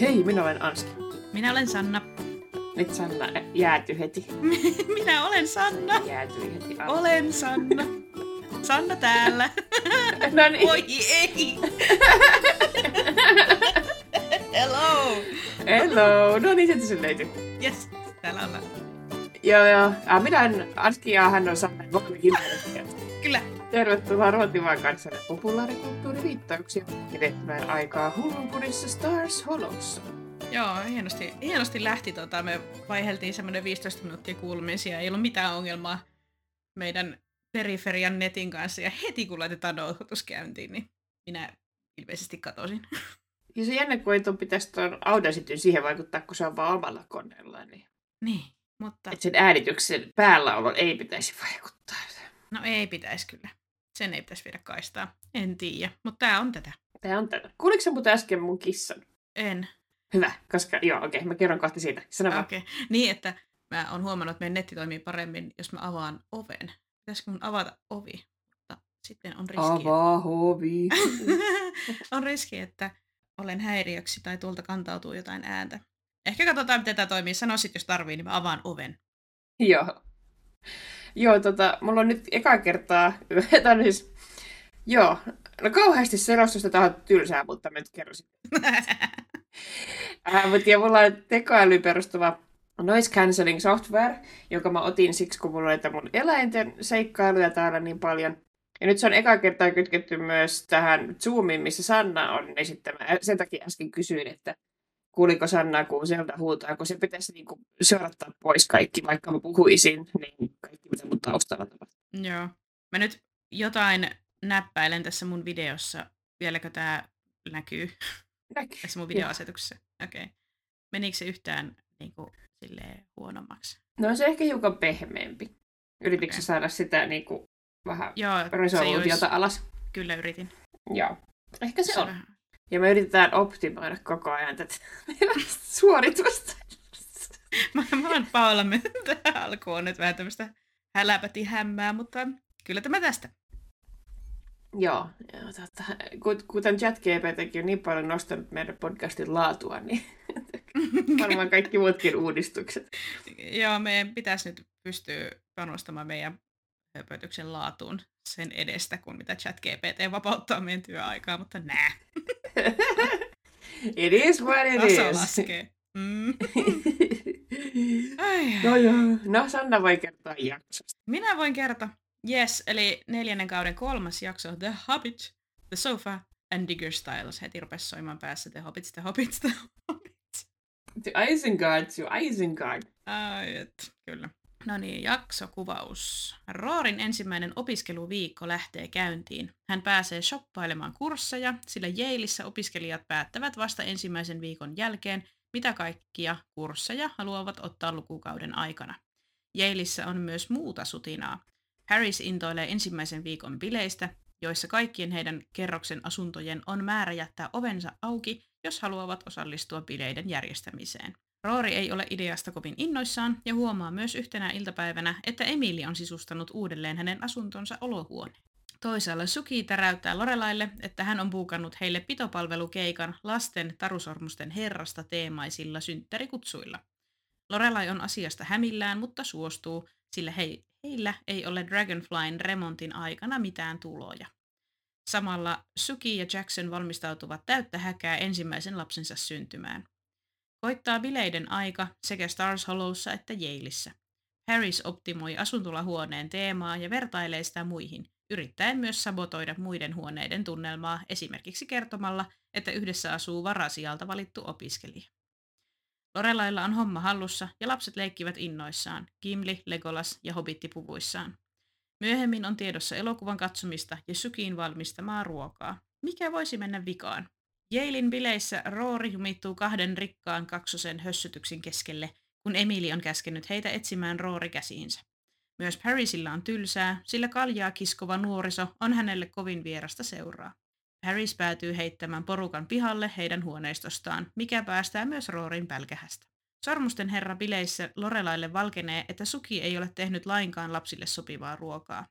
Hei, minä olen Anski. Minä olen Sanna. Nyt Sanna jääty heti. Minä olen Sanna. Jäätyi heti alkuun. Olen Sanna. Sanna täällä. No niin. Oi ei. Hello. Hello. No niin, sieltä se löytyy. Yes, täällä ollaan. Joo, joo. Ah, minä olen Anski ja hän on Sanna. Voimme. Tervetuloa Ruotimaan kansalle populaarikulttuuriviittauksia pidetmään aikaa Hulunkurissa Stars Hollowssa. Joo, hienosti, hienosti lähti. Tota, me vaiheltiin semmoinen 15 minuuttia kuulumisia. Ei ollut mitään ongelmaa meidän periferian netin kanssa. Ja heti kun laitetaan nauhoitus käyntiin, niin minä ilmeisesti katosin. Ja se jännä, kun ei tuon pitäisi tuon Audacityn siihen vaikuttaa, kun se on vaan omalla koneella. Niin. Niin, mutta Että sen äänityksen päälläolon ei pitäisi vaikuttaa. no ei pitäisi kyllä. Sen ei pitäisi viedä kaistaa. En tiedä, mutta tää on tätä. Tämä on tätä. Kuuliko sä äsken mun kissan? En. Hyvä, koska joo, okei, okay, mä kerron kohta siitä. Sano vaan. Okei. Okay. Niin, että mä oon huomannut, että meidän netti toimii paremmin, jos mä avaan oven. Pitäisikö mun avata ovi? Mutta sitten on riski, Avaa hovi. on riski, että olen häiriöksi tai tuolta kantautuu jotain ääntä. Ehkä katsotaan, miten tämä toimii. Sano sit, jos tarvii, niin mä avaan oven. joo. Joo, tota, mulla on nyt eka kertaa, tämä siis, joo, no kauheasti selostusta, tämä on tylsää, mutta mä nyt kerron sitten. Äh, mutta ja mulla on tekoälyyn perustuva noise cancelling software, jonka mä otin siksi, kun mulla oli mun eläinten seikkailuja täällä niin paljon. Ja nyt se on eka kertaa kytketty myös tähän Zoomiin, missä Sanna on esittämä. Sen takia äsken kysyin, että kuuliko Sanna, kun sieltä huutaa, kun se pitäisi niinku seurata pois kaikki, vaikka mä puhuisin, niin kaikki mitä mun taustalla tapahtuu. Joo. Mä nyt jotain näppäilen tässä mun videossa. Vieläkö tää näkyy Näkyy. tässä mun videoasetuksessa? Okei. Okay. Menikö se yhtään niin kuin, silleen huonommaksi? No se ehkä hiukan pehmeämpi. Yrititkö Okei. okay. saada sitä niinku vähän Joo, se ei resoluutiota olisi- alas? Kyllä yritin. Joo. Ehkä se on. vähän- Ja me yritetään optimoida koko ajan tätä meidän suoritusta. Mä, mä oon pahoillani, että tämä alku on nyt vähän tämmöistä häläpäti hämmää, mutta kyllä tämä tästä. Joo, joo kut- kuten ChatGPTkin on niin paljon nostanut meidän podcastin laatua, niin varmaan kaikki muutkin uudistukset. Joo, meidän pitäisi nyt pystyä panostamaan meidän höpötyksen laatuun sen edestä, kun mitä ChatGPT vapauttaa meidän työaikaa, mutta nää, It is what it taso is. laskee. Mm. Ai, no joo. No Sanna voi kertoa jaksosta. Minä voin kertoa. Yes, eli neljännen kauden kolmas jakso, The Hobbit, The Sofa and Digger Styles. Heti rupesi soimaan päässä The Hobbits, The Hobbits, The Hobbits. To Isengard, to Isengard. Ai, et, kyllä. No niin, jaksokuvaus. Roorin ensimmäinen opiskeluviikko lähtee käyntiin. Hän pääsee shoppailemaan kursseja, sillä Yaleissa opiskelijat päättävät vasta ensimmäisen viikon jälkeen, mitä kaikkia kursseja haluavat ottaa lukukauden aikana. Yaleissa on myös muuta sutinaa. Harris intoilee ensimmäisen viikon bileistä, joissa kaikkien heidän kerroksen asuntojen on määrä jättää ovensa auki, jos haluavat osallistua bileiden järjestämiseen. Roori ei ole ideasta kovin innoissaan ja huomaa myös yhtenä iltapäivänä, että Emili on sisustanut uudelleen hänen asuntonsa olohuoneen. Toisaalla Suki täräyttää Lorelaille, että hän on puukannut heille pitopalvelukeikan lasten tarusormusten herrasta teemaisilla synttärikutsuilla. Lorelai on asiasta hämillään, mutta suostuu, sillä he, heillä ei ole Dragonflyn remontin aikana mitään tuloja. Samalla Suki ja Jackson valmistautuvat täyttä häkää ensimmäisen lapsensa syntymään. Koittaa bileiden aika sekä Stars Hollowssa että Yaleissa. Harris optimoi asuntolahuoneen teemaa ja vertailee sitä muihin, yrittäen myös sabotoida muiden huoneiden tunnelmaa esimerkiksi kertomalla, että yhdessä asuu varasijalta valittu opiskelija. Lorelailla on homma hallussa ja lapset leikkivät innoissaan, Gimli, Legolas ja Hobbitti-puvuissaan. Myöhemmin on tiedossa elokuvan katsomista ja Sukiin valmistamaa ruokaa. Mikä voisi mennä vikaan? Jailin bileissä Roori jumittuu kahden rikkaan kaksosen hössytyksen keskelle, kun Emili on käskenyt heitä etsimään Roori käsiinsä. Myös Parisilla on tylsää, sillä kaljaa kiskova nuoriso on hänelle kovin vierasta seuraa. Paris päätyy heittämään porukan pihalle heidän huoneistostaan, mikä päästää myös Roorin pälkähästä. Sormusten herra bileissä Lorelaille valkenee, että Suki ei ole tehnyt lainkaan lapsille sopivaa ruokaa.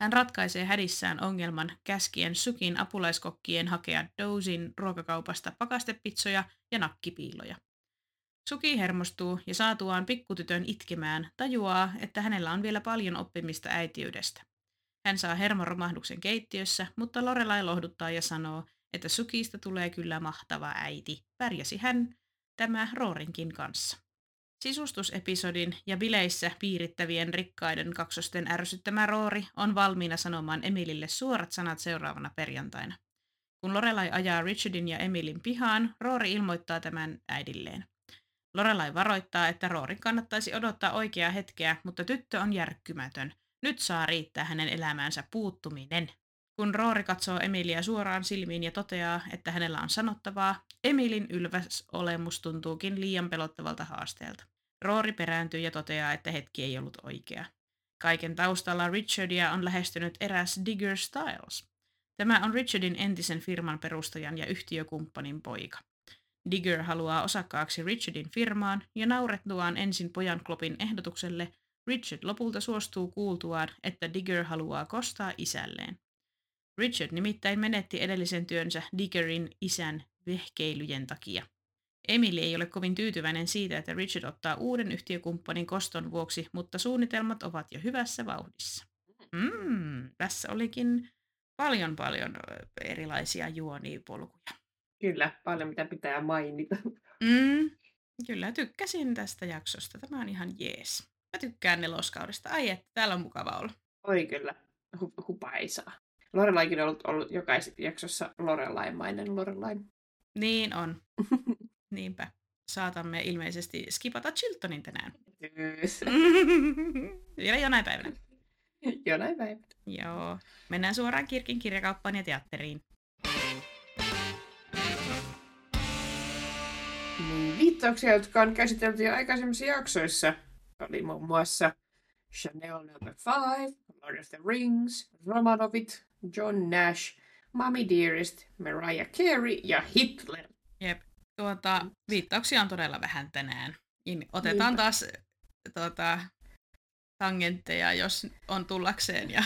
Hän ratkaisee hädissään ongelman käskien Sukin apulaiskokkien hakea Dozin ruokakaupasta pakastepitsoja ja nakkipiiloja. Suki hermostuu ja saatuaan pikkutytön itkemään tajuaa, että hänellä on vielä paljon oppimista äitiydestä. Hän saa hermoromahduksen keittiössä, mutta Lorelai lohduttaa ja sanoo, että Sukista tulee kyllä mahtava äiti. Pärjäsi hän tämä Roorinkin kanssa. Sisustusepisodin ja bileissä piirittävien rikkaiden kaksosten ärsyttämä Roori on valmiina sanomaan Emilille suorat sanat seuraavana perjantaina. Kun Lorelai ajaa Richardin ja Emilin pihaan, Roori ilmoittaa tämän äidilleen. Lorelai varoittaa, että Roorin kannattaisi odottaa oikeaa hetkeä, mutta tyttö on järkkymätön. Nyt saa riittää hänen elämäänsä puuttuminen. Kun Roori katsoo Emilia suoraan silmiin ja toteaa, että hänellä on sanottavaa, Emilin ylväs olemus tuntuukin liian pelottavalta haasteelta. Roori perääntyy ja toteaa, että hetki ei ollut oikea. Kaiken taustalla Richardia on lähestynyt eräs Digger Styles. Tämä on Richardin entisen firman perustajan ja yhtiökumppanin poika. Digger haluaa osakkaaksi Richardin firmaan ja naurettuaan ensin pojan klopin ehdotukselle, Richard lopulta suostuu kuultuaan, että Digger haluaa kostaa isälleen. Richard nimittäin menetti edellisen työnsä Diggerin isän vehkeilyjen takia. Emily ei ole kovin tyytyväinen siitä, että Richard ottaa uuden yhtiökumppanin koston vuoksi, mutta suunnitelmat ovat jo hyvässä vauhdissa. Mm, tässä olikin paljon paljon erilaisia juonipolkuja. Kyllä, paljon mitä pitää mainita. Mm, kyllä, tykkäsin tästä jaksosta. Tämä on ihan jees. Mä tykkään neloskaudesta. Ai että, täällä on mukava olla. Oi kyllä, Hu- hupaisaa. Lorelaikin on ollut, ollut jokaisessa jaksossa Lorelaimainen Lorelai. Niin on. Niinpä. Saatamme ilmeisesti skipata Chiltonin tänään. Vielä jonain päivänä. Jonain päivänä. Joo. Mennään suoraan Kirkin kirjakauppaan ja teatteriin. Niin, viittauksia, jotka on käsitelty jo aikaisemmissa jaksoissa, oli muun muassa Chanel Number 5, Lord of the Rings, Romanovit, John Nash, Mommy Dearest, Mariah Carey ja Hitler. Jep. Tuota, viittauksia on todella vähän tänään. Otetaan Niinpä. taas tuota, tangentteja, jos on tullakseen, ja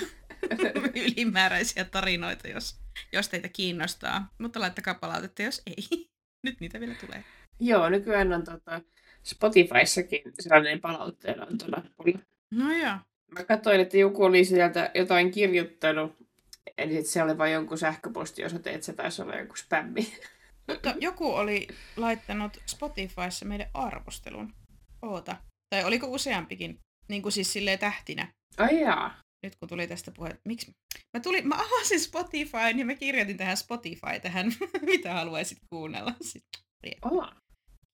ylimääräisiä tarinoita, jos, jos teitä kiinnostaa. Mutta laittakaa palautetta, jos ei. Nyt niitä vielä tulee. Joo, nykyään on tota, Spotifyssakin sellainen palautteena on. No joo. Mä katsoin, että joku oli sieltä jotain kirjoittanut, eli että se oli vain jonkun sähköpostiosoite, että se taisi olla joku spämmi. Mutta joku oli laittanut Spotifyssa meidän arvostelun. Oota. Tai oliko useampikin, niin kuin siis silleen tähtinä. Ai jaa. Nyt kun tuli tästä puhe, miksi? Mä, tulin, mä avasin Spotify ja mä kirjoitin tähän Spotify tähän, mitä haluaisit kuunnella. Sitten. Oh.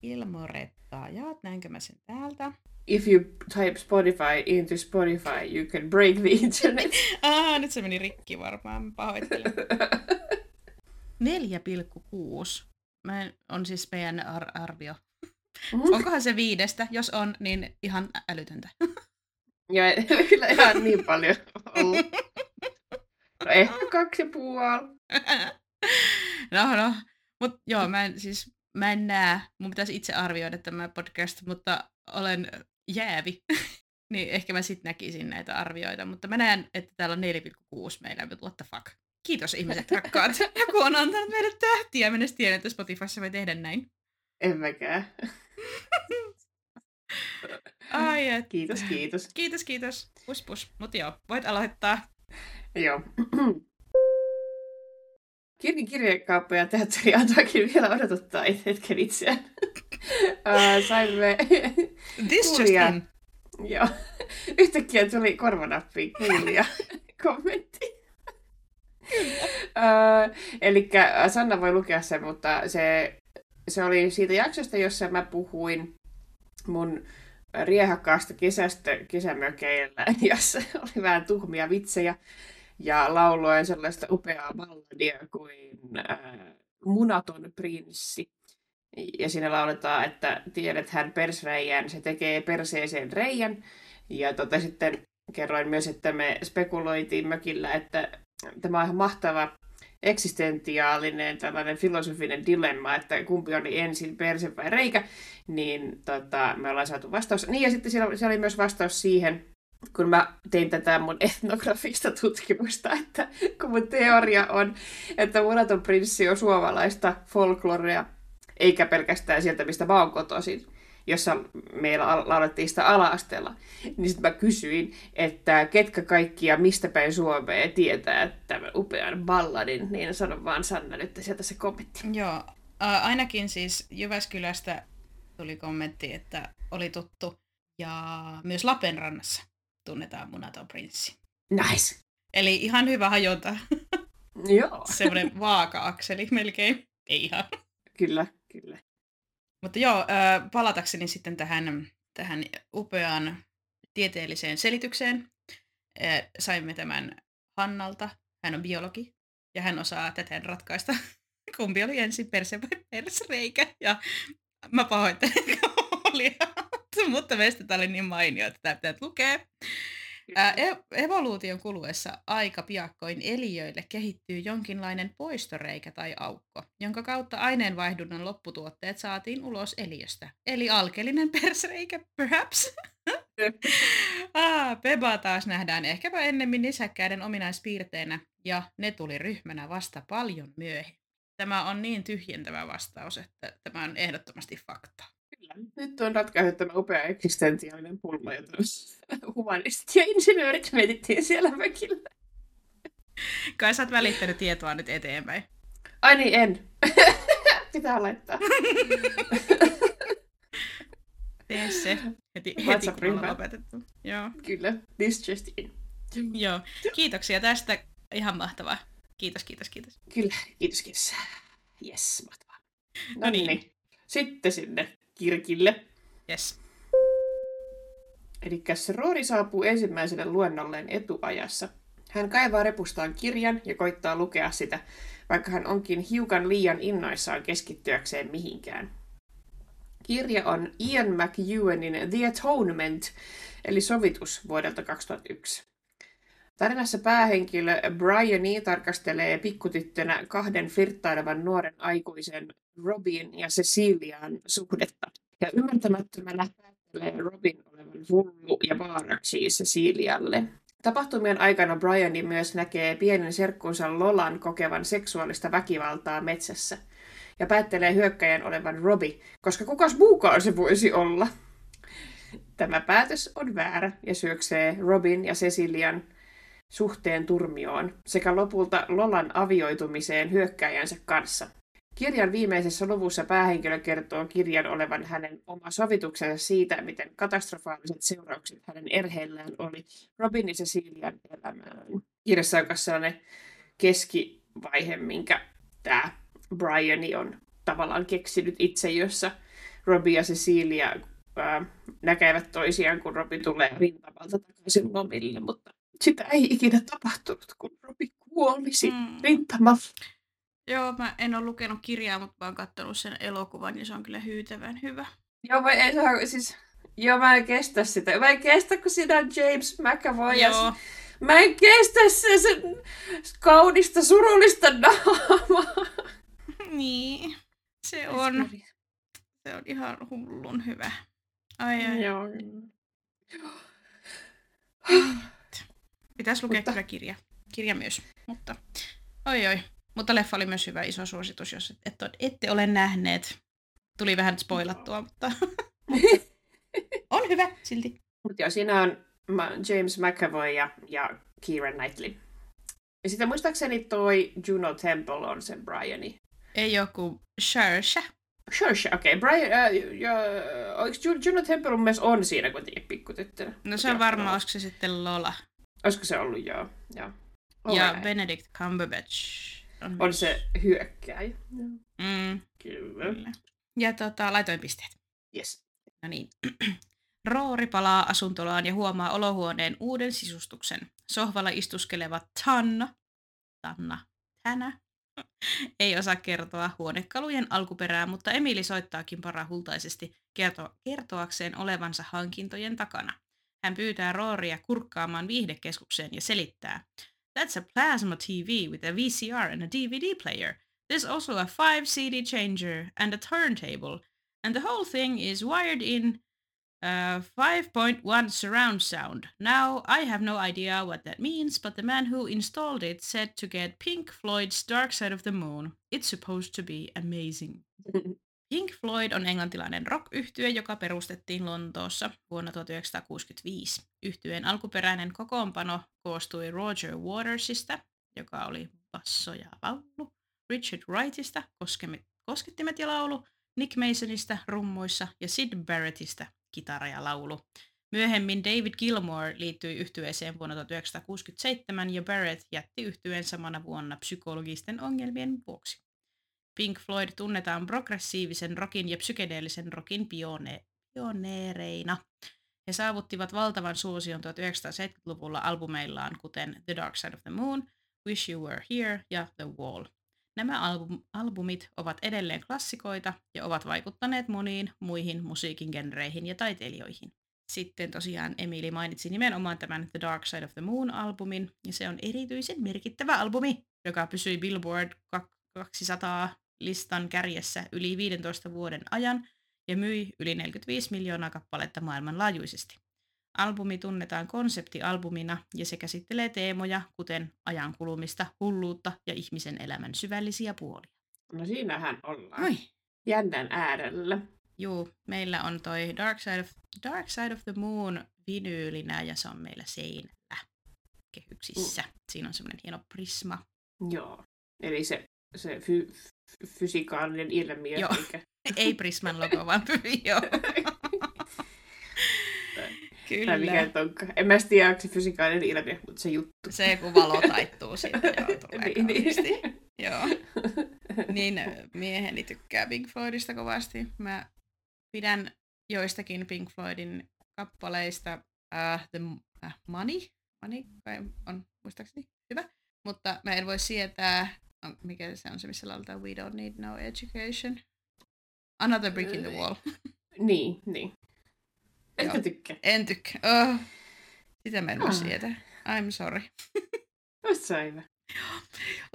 Ilmorettaa. Jaat, näinkö mä sen täältä? If you type Spotify into Spotify, you can break the internet. ah, nyt se meni rikki varmaan, pahoittelen. 4,6 mä on siis meidän ar- arvio. Mm. Onkohan se viidestä? Jos on, niin ihan älytöntä. Joo, kyllä ihan niin paljon ollut. No ehkä kaksi ja puoli. no, no. Mutta joo, mä en, siis, mä en näe, mun pitäisi itse arvioida tämä podcast, mutta olen jäävi. niin ehkä mä sitten näkisin näitä arvioita, mutta mä näen, että täällä on 4,6 meillä, but what the fuck. Kiitos ihmiset rakkaat. Joku on antanut meille tähtiä. Mä en tiedä, että Spotifyssa voi tehdä näin. En mäkään. Ai et. Kiitos, kiitos. Kiitos, kiitos. Pus, pus. Mut joo, voit aloittaa. Joo. Kirkin kirjakauppa ja teatteri antaakin vielä odotuttaa hetken itseään. saimme This just in. Joo. Yhtäkkiä tuli korvanappiin kuulija kommentti. eli Sanna voi lukea sen, mutta se, se oli siitä jaksosta, jossa mä puhuin mun riehakkaasta kesästä kesämökeillä, jossa oli vähän tuhmia vitsejä ja lauloin sellaista upeaa balladia kuin äh, Munaton prinssi. Ja siinä lauletaan, että tiedät hän persreijän, se tekee perseeseen reijän. Ja tota, sitten kerroin myös, että me spekuloitiin mökillä, että tämä on ihan mahtava eksistentiaalinen tällainen filosofinen dilemma, että kumpi oli ensin perse vai reikä, niin tota, me ollaan saatu vastaus. Niin ja sitten siellä, siellä oli myös vastaus siihen, kun mä tein tätä mun etnografista tutkimusta, että kun mun teoria on, että Munaton prinssi on suomalaista folklorea, eikä pelkästään sieltä, mistä mä oon kotoisin, jossa meillä laulettiin sitä ala-asteella, niin sitten mä kysyin, että ketkä kaikkia mistä päin Suomea tietää tämän upean balladin, niin sanon vaan Sanna nyt sieltä se kommentti. Joo, ainakin siis Jyväskylästä tuli kommentti, että oli tuttu, ja myös Lapenrannassa tunnetaan Munaton prinssi. Nice. Eli ihan hyvä hajota. Joo. Semmoinen vaaka-akseli melkein. Ei ihan. Kyllä, kyllä. Mutta joo, palatakseni sitten tähän, tähän upeaan tieteelliseen selitykseen. Saimme tämän Hannalta. Hän on biologi ja hän osaa täten ratkaista, kumpi oli ensin perse vai persreikä. Ja mä pahoittelen, oli, mutta meistä tämä oli niin mainio, että tämä pitää lukea. E- evoluution kuluessa aika piakkoin eliöille kehittyy jonkinlainen poistoreikä tai aukko, jonka kautta aineenvaihdunnan lopputuotteet saatiin ulos eliöstä. Eli alkeellinen persreikä, perhaps? ah, Peba taas nähdään ehkäpä ennemmin nisäkkäiden ominaispiirteinä, ja ne tuli ryhmänä vasta paljon myöhemmin. Tämä on niin tyhjentävä vastaus, että tämä on ehdottomasti fakta. Nyt on ratkaisu tämä upea eksistentiaalinen pulma, jota humanistit ja insinöörit mietittiin siellä mökillä. Kai sä oot välittänyt tietoa nyt eteenpäin. Ai niin, en. Pitää laittaa. Tee se heti, heti kun ollaan lopetettu. Joo. Kyllä, this just in. Joo, kiitoksia tästä. Ihan mahtavaa. Kiitos, kiitos, kiitos. Kyllä, kiitos, kiitos. Yes, mahtavaa. No, niin. Sitten sinne Kirkille. Yes. Eli Roori saapuu ensimmäiselle luennolleen etuajassa. Hän kaivaa repustaan kirjan ja koittaa lukea sitä, vaikka hän onkin hiukan liian innoissaan keskittyäkseen mihinkään. Kirja on Ian McEwanin The Atonement, eli sovitus vuodelta 2001. Tarinassa päähenkilö Briani tarkastelee pikkutyttönä kahden flirttailevan nuoren aikuisen Robin ja Cecilian suhdetta. Ja ymmärtämättömänä päättelee Robin olevan hullu ja vaaraksi Cecilialle. Tapahtumien aikana Briani myös näkee pienen serkkunsa Lolan kokevan seksuaalista väkivaltaa metsässä. Ja päättelee hyökkäjän olevan Robi, koska kukas muukaan se voisi olla. Tämä päätös on väärä ja syöksee Robin ja Cecilian suhteen turmioon sekä lopulta Lolan avioitumiseen hyökkäjänsä kanssa. Kirjan viimeisessä luvussa päähenkilö kertoo kirjan olevan hänen oma sovituksensa siitä, miten katastrofaaliset seuraukset hänen erheillään oli Robin ja Cecilian elämään. Kirjassa on sellainen keskivaihe, minkä tämä Brian on tavallaan keksinyt itse, jossa Robin ja Cecilia ää, näkevät toisiaan, kun Robin tulee rintamalta takaisin lomille, mutta sitä ei ikinä tapahtunut, kun Robin kuoli mm. rintamalla. Joo, mä en ole lukenut kirjaa, mutta mä oon katsonut sen elokuvan ja se on kyllä hyytävän hyvä. Joo, mä ei saa, siis, joo, mä en kestä sitä. Mä en kestä, kun siinä on James McAvoy. Joo. Ja mä en kestä se, sen kaunista, surullista naamaa. Niin, se on. Se on ihan hullun hyvä. Ai ai. Joo. Pitäisi lukea Mutta... kyllä kirja. Kirja myös, mutta oi oi. Mutta leffa oli myös hyvä iso suositus, jos et, et, ette ole nähneet. Tuli vähän spoilattua, mutta on hyvä silti. Mutta joo, siinä on James McAvoy ja, ja Keira Knightley. Ja sitten muistaakseni toi Juno Temple on se Briani. Ei joku Saoirse. Saoirse, okei. Okay. Brian, äh, ja, oliko Juno Temple myös on siinä kuitenkin pikkutyttönä? No se on varmaan, olisiko se sitten Lola. Olisiko se ollut, joo. joo. Ja right. Benedict Cumberbatch on, on se hyökkäjä. Mm. Kyllä. Kyllä. Ja tota, laitoin pisteet. Yes. No niin. Roori palaa asuntolaan ja huomaa olohuoneen uuden sisustuksen. Sohvalla istuskeleva Tanna, Tanna, Tänä, ei osaa kertoa huonekalujen alkuperää, mutta Emili soittaakin parahultaisesti kerto- kertoakseen olevansa hankintojen takana. Hän pyytää Rooria kurkkaamaan viihdekeskukseen ja selittää. That's a plasma TV with a VCR and a DVD player. There's also a 5 CD changer and a turntable. And the whole thing is wired in Uh, 5.1 surround sound. Now, I have no idea what that means, but the man who installed it said to get Pink Floyd's Dark Side of the Moon. It's supposed to be amazing. Pink Floyd on englantilainen rock-yhtye, joka perustettiin Lontoossa vuonna 1965. Yhtyeen alkuperäinen kokoonpano koostui Roger Watersista, joka oli basso ja laulu, Richard Wrightista, koskettimet ja laulu, Nick Masonista rummuissa ja Sid Barrettista kitara ja laulu. Myöhemmin David Gilmore liittyi yhtyeeseen vuonna 1967 ja Barrett jätti yhtyeen samana vuonna psykologisten ongelmien vuoksi. Pink Floyd tunnetaan progressiivisen rockin ja psykedeellisen rockin pione- pioneereina. He saavuttivat valtavan suosion 1970-luvulla albumeillaan, kuten The Dark Side of the Moon, Wish You Were Here ja The Wall. Nämä album, albumit ovat edelleen klassikoita ja ovat vaikuttaneet moniin muihin musiikin genreihin ja taiteilijoihin. Sitten tosiaan Emili mainitsi nimenomaan tämän The Dark Side of the Moon-albumin, ja se on erityisen merkittävä albumi, joka pysyi Billboard 200 listan kärjessä yli 15 vuoden ajan ja myi yli 45 miljoonaa kappaletta maailmanlaajuisesti. Albumi tunnetaan konseptialbumina ja se käsittelee teemoja, kuten ajan kulumista, hulluutta ja ihmisen elämän syvällisiä puolia. No siinähän ollaan. Oi. Jännän äärellä. Juu, meillä on toi Dark Side of, Dark Side of the Moon vinyylinä ja se on meillä seinällä kehyksissä. Mm. Siinä on semmoinen hieno prisma. Joo, eli se, se fy, fysikaalinen ilmiö. Joo. Eikä... Ei Prisman logo, vaan joo. Kyllä. Tai mikä. En mä tiedä, onko se fysikaalinen ilmiö, mutta se juttu. Se, kun valo taittuu siitä, joo, tulee niin, niin. Joo. Niin mieheni tykkää Pink Floydista kovasti. Mä pidän joistakin Pink Floydin kappaleista uh, The uh, Money, Money kai on muistaakseni hyvä, mutta mä en voi sietää, mikä se on se, missä lauletaan We don't need no education. Another brick in the wall. niin, niin. Etkö tykkää? En tykkää. Oh. Sitä mä en voi ah. sietää. I'm sorry. Se hyvä.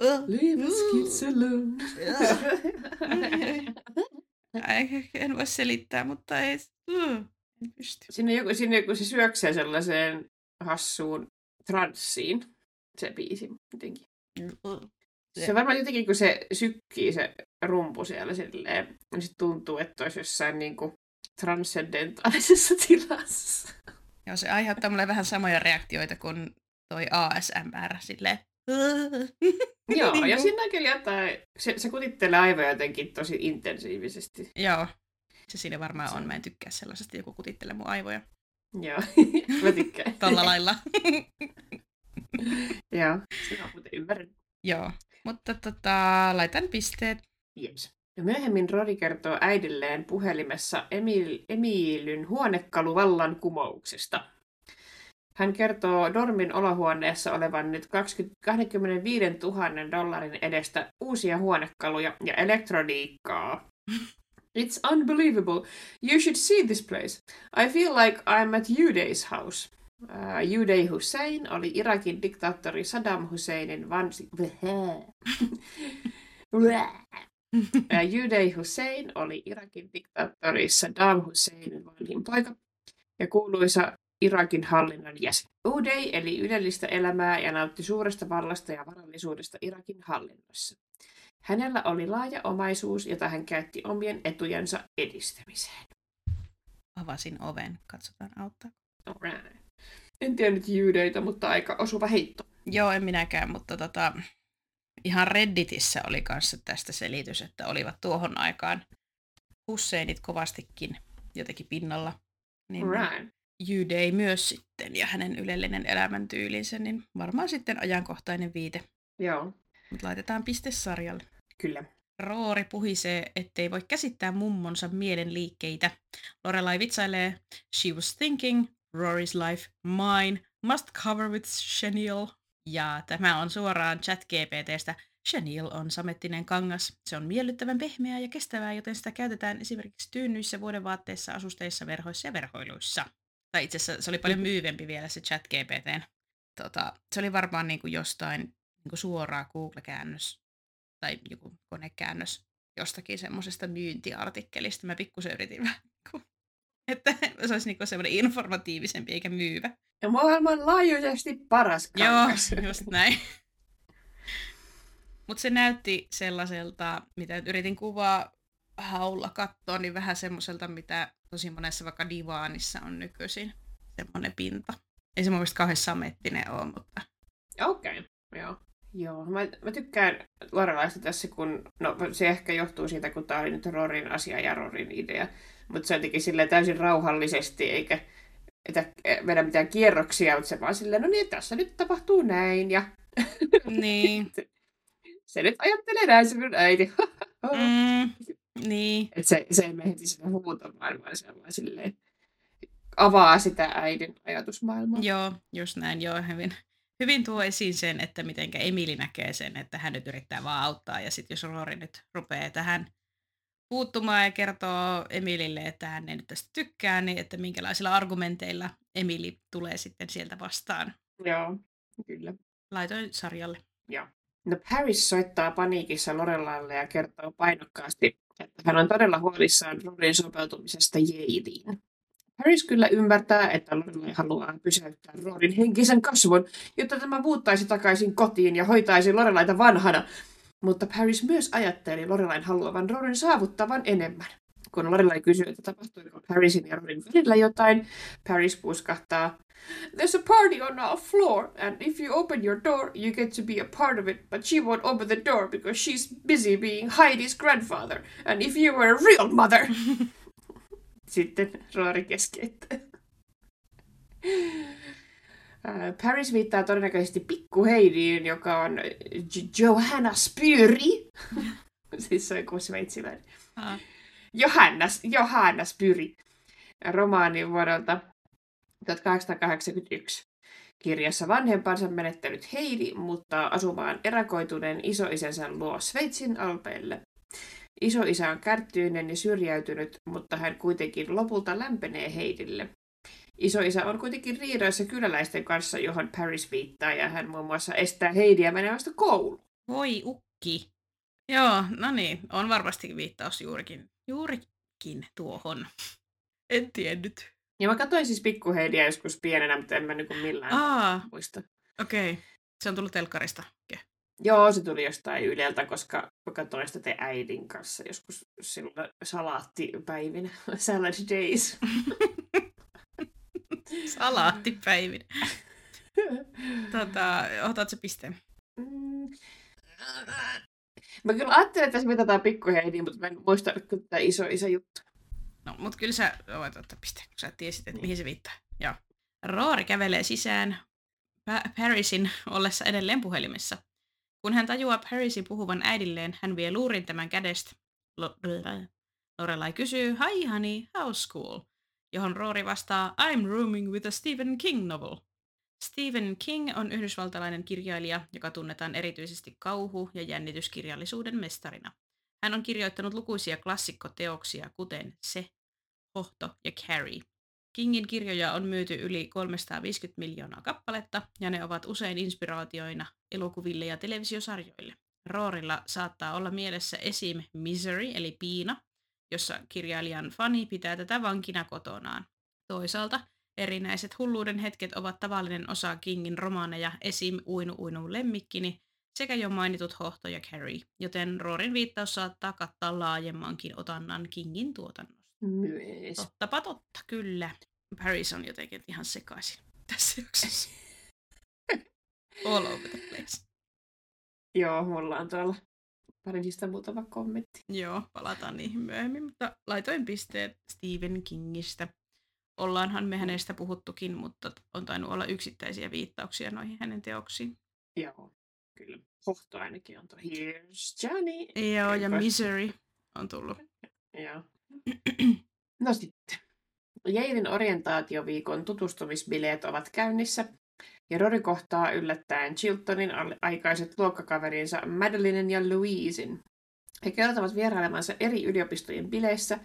Leave us kids alone. en voi selittää, mutta ei. En pysty. Sinne joku, sinne joku se syöksee sellaiseen hassuun transsiin, se biisi jotenkin. Se, se varmaan jotenkin, kun se sykkii se rumpu siellä silleen, niin sit tuntuu, että olisi jossain niinku transcendentaalisessa tilassa. Joo, se aiheuttaa mulle vähän samoja reaktioita kuin toi ASMR, silleen. Joo, ja niinku- siinä on kyllä jotain, se, se kutittelee aivoja jotenkin tosi intensiivisesti. Joo, se siinä varmaan on. Mä en tykkää sellaisesta, joku kutittelee mun aivoja. Joo, mä tykkään. Tolla lailla. Joo, sinä on muuten ymmärrän. Joo, mutta tota, laitan pisteet. Jeps. Ja myöhemmin Rory kertoo äidilleen puhelimessa Emil, Emilyn huonekaluvallan kumouksesta. Hän kertoo Dormin olohuoneessa olevan nyt 20, 25 000 dollarin edestä uusia huonekaluja ja elektroniikkaa. It's unbelievable. You should see this place. I feel like I'm at Uday's house. Uday Hussein oli Irakin diktaattori Saddam Husseinin vansi... Uday Hussein oli Irakin diktaattori Saddam Husseinin vanhin poika ja kuuluisa Irakin hallinnon jäsen. Uday eli ylellistä elämää ja nautti suuresta vallasta ja varallisuudesta Irakin hallinnossa. Hänellä oli laaja omaisuus, jota hän käytti omien etujensa edistämiseen. Avasin oven. Katsotaan auttaa. Alright. En tiedä nyt jyydeitä, mutta aika osuva heitto. Joo, en minäkään, mutta tota, ihan Redditissä oli kanssa tästä selitys, että olivat tuohon aikaan Husseinit kovastikin jotenkin pinnalla. Niin right. Jydei myös sitten ja hänen ylellinen elämäntyylinsä, niin varmaan sitten ajankohtainen viite. Joo. Mutta laitetaan piste sarjalle. Kyllä. Roori puhisee, ettei voi käsittää mummonsa mielen liikkeitä. Lorelai vitsailee, she was thinking, Rory's life, mine, must cover with chenille. Ja tämä on suoraan chat GPTstä. Chenille on samettinen kangas. Se on miellyttävän pehmeää ja kestävää, joten sitä käytetään esimerkiksi tyynnyissä, vuodenvaatteissa, asusteissa, verhoissa ja verhoiluissa. Tai itse asiassa se oli paljon myyvempi vielä se chat GPT. Tota, se oli varmaan niin kuin jostain niin kuin suoraa Google-käännös tai joku konekäännös jostakin semmoisesta myyntiartikkelista. Mä pikkusen yritin vähän että se olisi niinku semmoinen informatiivisempi eikä myyvä. Ja maailmanlaajuisesti paras kangas. Joo, just näin. Mutta se näytti sellaiselta, mitä nyt yritin kuvaa haulla katsoa, niin vähän semmoiselta, mitä tosi monessa vaikka divaanissa on nykyisin. Semmoinen pinta. Ei se mun mielestä kauhean samettinen ole, mutta... Okei, okay. joo. Joo, mä, mä tykkään Lorelaista tässä, kun, no se ehkä johtuu siitä, kun tää oli nyt Rorin asia ja Rorin idea, mutta se jotenkin silleen täysin rauhallisesti, eikä että vedä mitään kierroksia, mutta se vaan silleen, no niin, tässä nyt tapahtuu näin, ja Niin. se nyt ajattelee näin, se on äiti. Mm, niin. Et se, se ei mene heti sinne huutomaan, vaan se vaan silleen avaa sitä äidin ajatusmaailmaa. Joo, just näin. Joo, hyvin, hyvin tuo esiin sen, että miten Emili näkee sen, että hän nyt yrittää vaan auttaa. Ja sitten jos Rory nyt rupeaa tähän puuttumaan ja kertoo Emilille, että hän ei nyt tästä tykkää, niin että minkälaisilla argumenteilla Emili tulee sitten sieltä vastaan. Joo, kyllä. Laitoin sarjalle. Joo. No Paris soittaa paniikissa Lorelaille ja kertoo painokkaasti, että hän on todella huolissaan Rorin sopeutumisesta Jadeen. Paris kyllä ymmärtää, että Lorelai haluaa pysäyttää Rorin henkisen kasvun, jotta tämä muuttaisi takaisin kotiin ja hoitaisi Lorelaita vanhana. Mutta Paris myös ajatteli Lorelain haluavan Rorin saavuttavan enemmän. Kun Lorelai kysyy, että tapahtuiko Parisin ja Rorin välillä jotain, Paris puskahtaa. There's a party on our floor, and if you open your door, you get to be a part of it, but she won't open the door because she's busy being Heidi's grandfather, and if you were a real mother... Sitten Rory keskeyttää. Ää, Paris viittaa todennäköisesti pikku Heidiin, joka on Johanna Spyri. siis se on joku sveitsiläinen. Ah. Johanna, Johanna Spyri. Romaani vuodelta 1881. Kirjassa vanhempansa menettänyt Heidi muuttaa asumaan erakoituneen isoisänsä luo Sveitsin alpeille. Isoisä on kärttyinen ja syrjäytynyt, mutta hän kuitenkin lopulta lämpenee Heidille. Isoisä on kuitenkin riidoissa kyläläisten kanssa, johon Paris viittaa, ja hän muun muassa estää Heidiä menemästä kouluun. Voi ukki. Joo, no niin, on varmasti viittaus juurikin, juurikin tuohon. En tiennyt. Ja mä katsoin siis pikku Heidiä joskus pienenä, mutta en mä niin millään Aa, muista. okei. Okay. Se on tullut telkkarista. Okay. Joo, se tuli jostain Yleltä, koska mä katsoin sitä te äidin kanssa joskus silloin salaattipäivinä, salad days. Salaattipäivin. tota, otatko pisteen? Mm. Mä kyllä ajattelin, että tässä mitataan pikkuheidi, mutta mä en muista, että tämä iso iso juttu. No, mutta kyllä sä voit ottaa pisteen, kun sä tiesit, että mihin se viittaa. Joo. Roori kävelee sisään pa- Parisin ollessa edelleen puhelimessa. Kun hän tajuaa Parisin puhuvan äidilleen, hän vie luurin tämän kädestä. Lo- Lorelai kysyy, Hi honey, how's school? Johon Roori vastaa, I'm rooming with a Stephen King novel. Stephen King on yhdysvaltalainen kirjailija, joka tunnetaan erityisesti kauhu- ja jännityskirjallisuuden mestarina. Hän on kirjoittanut lukuisia klassikkoteoksia, kuten Se, Hohto ja Carrie. Kingin kirjoja on myyty yli 350 miljoonaa kappaletta, ja ne ovat usein inspiraatioina elokuville ja televisiosarjoille. Roorilla saattaa olla mielessä esim. Misery, eli Piina, jossa kirjailijan fani pitää tätä vankina kotonaan. Toisaalta erinäiset hulluuden hetket ovat tavallinen osa Kingin romaaneja, esim. Uinu Uinu lemmikkini sekä jo mainitut Hohto ja Carrie, joten Roorin viittaus saattaa kattaa laajemmankin otannan Kingin tuotannosta. Myös. Tottapa totta, kyllä. Paris on jotenkin ihan sekaisin tässä jaksossa. All over the place. Joo, mulla on tuolla Parisista muutama kommentti. Joo, palataan niihin myöhemmin, mutta laitoin pisteet Stephen Kingistä. Ollaanhan me hänestä puhuttukin, mutta on tainnut olla yksittäisiä viittauksia noihin hänen teoksiin. Joo, kyllä. Hohto ainakin on tuo Here's Johnny. Joo, ja. Misery on tullut. Joo. No sitten. Jailin orientaatioviikon tutustumisbileet ovat käynnissä, ja Rory kohtaa yllättäen Chiltonin aikaiset luokkakaverinsa Madelinen ja Louisin. He kertovat vierailemansa eri yliopistojen bileissä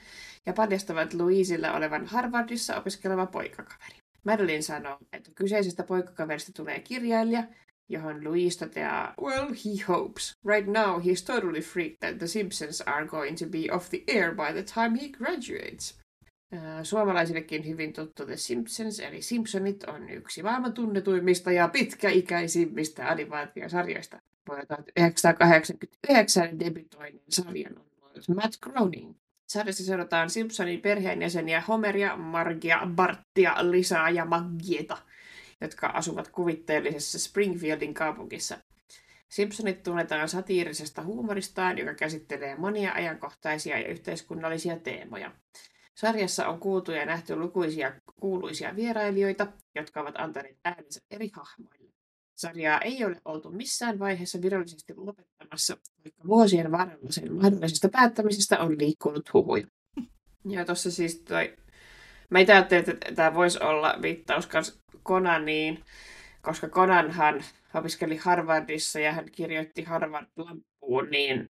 ja paljastavat Louisilla olevan Harvardissa opiskeleva poikakaveri. Madeline sanoo, että kyseisestä poikakaverista tulee kirjailija, johon Louise toteaa, Well, he hopes. Right now he's totally freaked that the Simpsons are going to be off the air by the time he graduates. Suomalaisillekin hyvin tuttu The Simpsons, eli Simpsonit on yksi maailman tunnetuimmista ja pitkäikäisimmistä animaatiosarjoista. Vuonna 1989 debytoinnin sarjan on Matt Groening. Sarjassa seurataan Simpsonin perheenjäseniä Homeria, Margia, Bartia, Lisaa ja Maggieta, jotka asuvat kuvitteellisessa Springfieldin kaupungissa. Simpsonit tunnetaan satiirisesta huumoristaan, joka käsittelee monia ajankohtaisia ja yhteiskunnallisia teemoja. Sarjassa on kuultu ja nähty lukuisia kuuluisia vierailijoita, jotka ovat antaneet äänensä eri hahmoille. Sarjaa ei ole oltu missään vaiheessa virallisesti lopettamassa, vaikka vuosien varrella sen mahdollisesta päättämisestä on liikkunut huhuja. Ja tuossa siis toi... Mä itse ajattelin, että tämä voisi olla viittaus myös Konaniin, koska Konanhan opiskeli Harvardissa ja hän kirjoitti Harvard-lampuun niin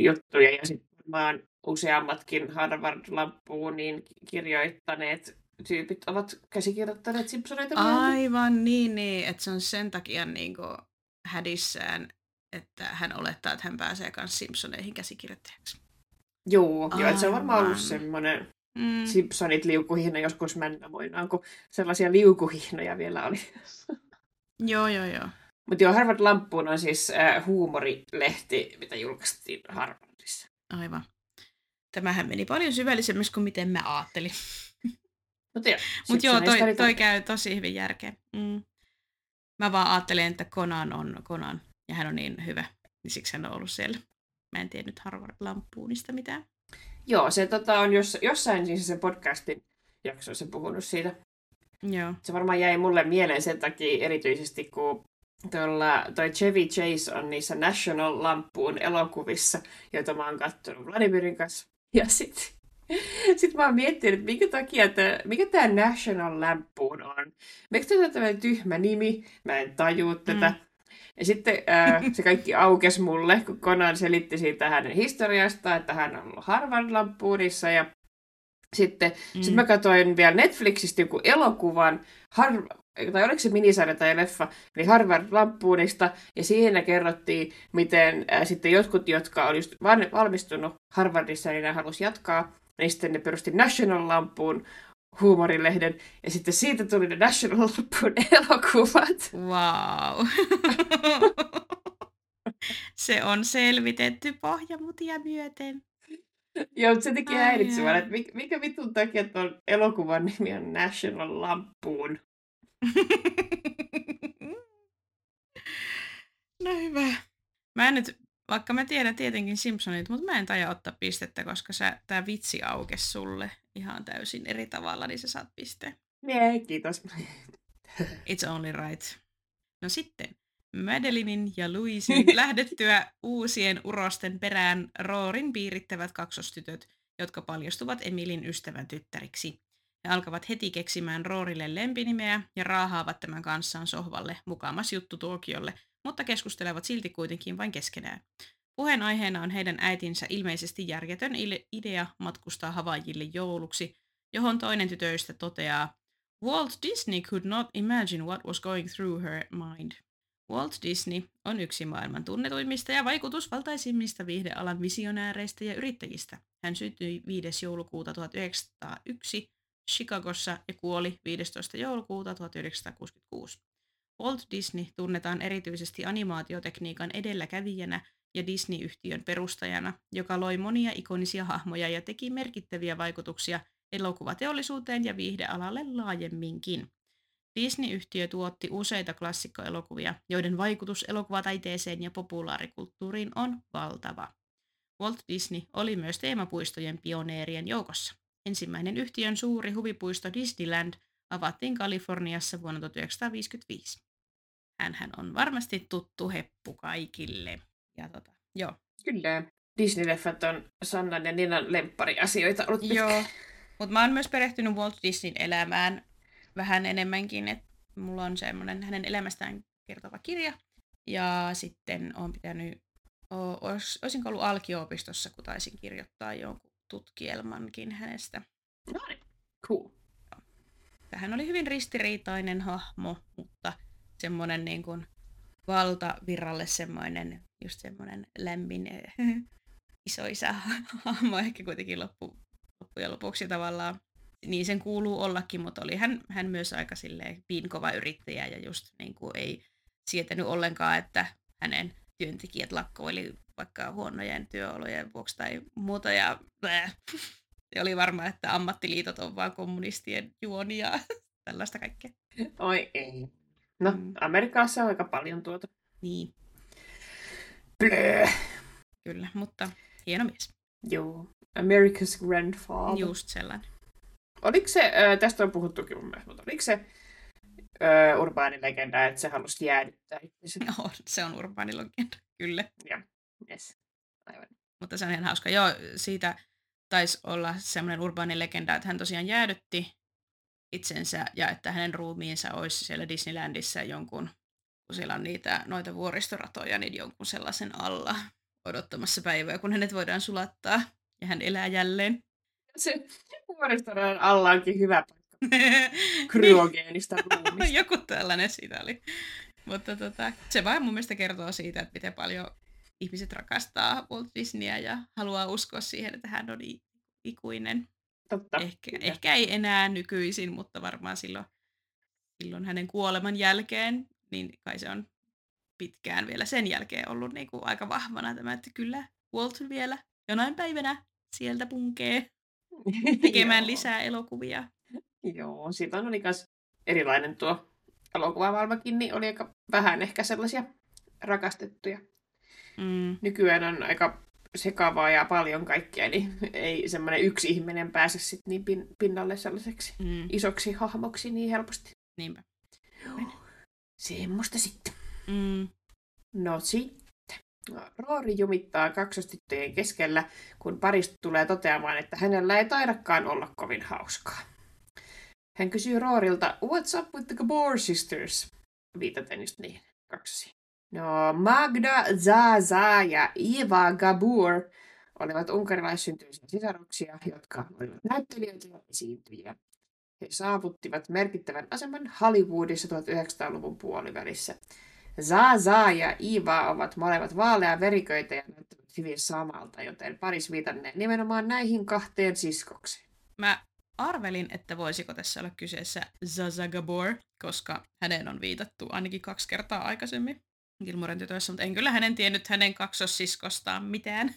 juttuja ja sitten varmaan useammatkin Harvard-lampuun niin kirjoittaneet tyypit ovat käsikirjoittaneet Simpsoneita. Aivan niin, niin, että se on sen takia niin kuin hädissään, että hän olettaa, että hän pääsee myös Simpsoneihin käsikirjoittajaksi. Joo, joo että se on varmaan ollut semmoinen mm. Simpsonit liukuhihna joskus männämoinaan, kun sellaisia liukuhihnoja vielä oli. joo, joo, joo. Mutta joo, Harvard Lampuun on siis äh, huumorilehti, mitä julkaistiin Harvardissa. Aivan. Tämähän meni paljon syvällisemmäksi kuin miten mä ajattelin. Mutta joo, Mut joo toi, toi käy tosi hyvin järkeä. Mm. Mä vaan ajattelin, että Conan on Conan ja hän on niin hyvä, niin siksi hän on ollut siellä. Mä en tiedä nyt Harvard Lampuunista mitään. Joo, se tota, on jos, jossain siis se podcastin jaksoissa puhunut siitä. Joo. Se varmaan jäi mulle mieleen sen takia erityisesti, kun tuolla, toi Chevy Chase on niissä National Lampuun elokuvissa, joita mä oon katsonut Vladimirin kanssa. Ja sitten sit mä oon miettinyt, että minkä takia tää, mikä tämä National Lampoon on. Miksi tämä on tämmöinen tyhmä nimi? Mä en tajua tätä. Mm. Ja sitten äh, se kaikki aukesi mulle, kun Conan selitti siitä hänen historiasta, että hän on ollut Harvard Lampoonissa ja sitten mm. sit mä katsoin vielä Netflixistä joku elokuvan, har- tai oliko se minisarja tai leffa, eli Harvard Lampoonista, ja siinä kerrottiin, miten äh, sitten jotkut, jotka oli just valmistunut Harvardissa, niin ne halusi jatkaa, niin sitten ne perusti National Lampoon huumorilehden, ja sitten siitä tuli ne National Lampoon elokuvat. Wow. se on selvitetty pohjamutia myöten. Joo, mutta se teki häiritsevän, että mikä, mikä vitun takia tuon elokuvan nimi on National Lampoon. no hyvä. Mä en nyt, vaikka mä tiedän tietenkin Simpsonit, mutta mä en taja ottaa pistettä, koska sä, tää vitsi aukes sulle ihan täysin eri tavalla, niin sä saat pisteen. Nee, kiitos. It's only right. No sitten, Madelinin ja Louisin lähdettyä uusien urosten perään Roorin piirittävät kaksostytöt, jotka paljastuvat Emilin ystävän tyttäriksi. He alkavat heti keksimään Roorille lempinimeä ja raahaavat tämän kanssaan sohvalle mukamas juttu tuokiolle, mutta keskustelevat silti kuitenkin vain keskenään. Puheenaiheena on heidän äitinsä ilmeisesti järjetön idea matkustaa Havaijille jouluksi, johon toinen tytöistä toteaa, Walt Disney could not imagine what was going through her mind. Walt Disney on yksi maailman tunnetuimmista ja vaikutusvaltaisimmista viihdealan visionääreistä ja yrittäjistä. Hän syntyi 5. joulukuuta 1901 Chicagossa ja kuoli 15. joulukuuta 1966. Walt Disney tunnetaan erityisesti animaatiotekniikan edelläkävijänä ja Disney-yhtiön perustajana, joka loi monia ikonisia hahmoja ja teki merkittäviä vaikutuksia elokuvateollisuuteen ja viihdealalle laajemminkin. Disney-yhtiö tuotti useita klassikkoelokuvia, joiden vaikutus elokuvataiteeseen ja populaarikulttuuriin on valtava. Walt Disney oli myös teemapuistojen pioneerien joukossa. Ensimmäinen yhtiön suuri huvipuisto Disneyland avattiin Kaliforniassa vuonna 1955. Hänhän on varmasti tuttu heppu kaikille. Ja tota, joo. Kyllä. Disney-leffat on Sannan ja Ninan lemppariasioita ollut pitkä. Joo, mutta mä oon myös perehtynyt Walt Disneyn elämään vähän enemmänkin, että mulla on semmoinen hänen elämästään kertova kirja. Ja sitten on pitänyt, olis, olisinko ollut alkio-opistossa, kun taisin kirjoittaa jonkun tutkielmankin hänestä. No niin, cool. Hän oli hyvin ristiriitainen hahmo, mutta semmoinen niin kuin valtavirralle semmoinen, just semmoinen lämmin isoisa hahmo ehkä kuitenkin loppu, loppujen lopuksi tavallaan. Niin sen kuuluu ollakin, mutta oli hän, hän myös aika silleen piinkova yrittäjä ja just niin kuin ei sietänyt ollenkaan, että hänen työntekijät lakkoili vaikka huonojen työolojen vuoksi tai muuta. Ja, ja oli varma, että ammattiliitot on vain kommunistien juonia tällaista kaikkea. Oi ei. No, mm. Amerikassa on aika paljon tuota. Niin. Blö. Kyllä, mutta hieno mies. Joo. America's Grandfather. Just sellainen. Oliko se, äh, tästä on puhuttukin mun mielestä, mutta oliko se äh, urbaani legenda, että se halusi jäädyttää itsensä? Joo, se on urbaani legenda, kyllä. Joo, yes. Aivan. Mutta se on ihan hauska. Joo, siitä taisi olla semmoinen urbaani legenda, että hän tosiaan jäädytti itsensä ja että hänen ruumiinsa olisi siellä Disneylandissa jonkun, kun siellä on niitä, noita vuoristoratoja, niin jonkun sellaisen alla odottamassa päivää, kun hänet voidaan sulattaa ja hän elää jälleen. Se vuoristoradan alla onkin hyvä paikka. Kryogeenista ruumista. Joku tällainen siitä oli. Mutta tota, se vain mun mielestä kertoo siitä, että miten paljon ihmiset rakastaa Walt Disneyä ja haluaa uskoa siihen, että hän on ikuinen. Totta. Ehkä, ehkä ei enää nykyisin, mutta varmaan silloin, silloin hänen kuoleman jälkeen, niin kai se on pitkään vielä sen jälkeen ollut niin kuin aika vahvana tämä, että kyllä Walt vielä jonain päivänä sieltä punkee tekemään lisää elokuvia. Joo, siitä on myös erilainen tuo elokuvamaailmakin, niin oli aika vähän ehkä sellaisia rakastettuja. Mm. Nykyään on aika sekavaa ja paljon kaikkea, niin ei semmoinen yksi ihminen pääse sit niin pin- pinnalle sellaiseksi Mm. isoksi hahmoksi niin helposti. Niinpä. Semmoista sitten. Mm. No sitten. Roori jumittaa kaksostyttöjen keskellä, kun parista tulee toteamaan, että hänellä ei taidakaan olla kovin hauskaa. Hän kysyy Roorilta, what's up with the Gabor sisters? Viitaten just niihin kaksosiin. No, Magda Zaza ja Eva Gabor olivat unkarilaissyntyisiä sisaruksia, jotka olivat näyttelijöitä ja esiintyjiä. He saavuttivat merkittävän aseman Hollywoodissa 1900-luvun puolivälissä. Zaza ja Iva ovat molemmat vaalea veriköitä ja näyttävät hyvin samalta, joten paris viitannee nimenomaan näihin kahteen siskokseen. Mä arvelin, että voisiko tässä olla kyseessä Zaza Gabor, koska hänen on viitattu ainakin kaksi kertaa aikaisemmin Gilmoren tytöissä, mutta en kyllä hänen tiennyt hänen kaksossiskostaan mitään.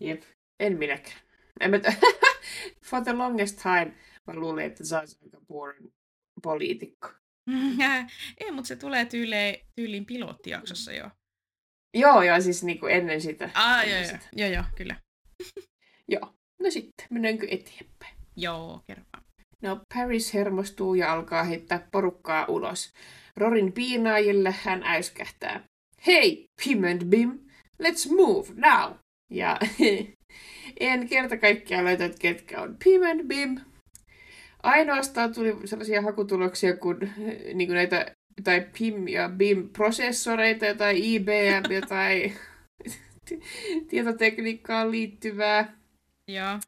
Jep, en minäkään. En mä t- For the longest time mä luulin, että Zaza Gabor on poliitikko. Ei, mutta se tulee tyyliin, tyyliin pilottijaksossa jo. Joo, joo, siis niinku ennen sitä. Ah, ennen joo, joo, sitä. joo, joo, kyllä. Joo. No sitten, mennäänkö eteenpäin? Joo, kerro. No, Paris hermostuu ja alkaa heittää porukkaa ulos. Rorin piinaajille hän äyskähtää. Hei, Pim and Bim, let's move now! Ja en kerta kaikkiaan löytä, että ketkä on Pim and Bim. Ainoastaan tuli sellaisia hakutuloksia kuin, niin kuin näitä tai PIM ja BIM-prosessoreita, tai IBM, tai tietotekniikkaan liittyvää. Joo.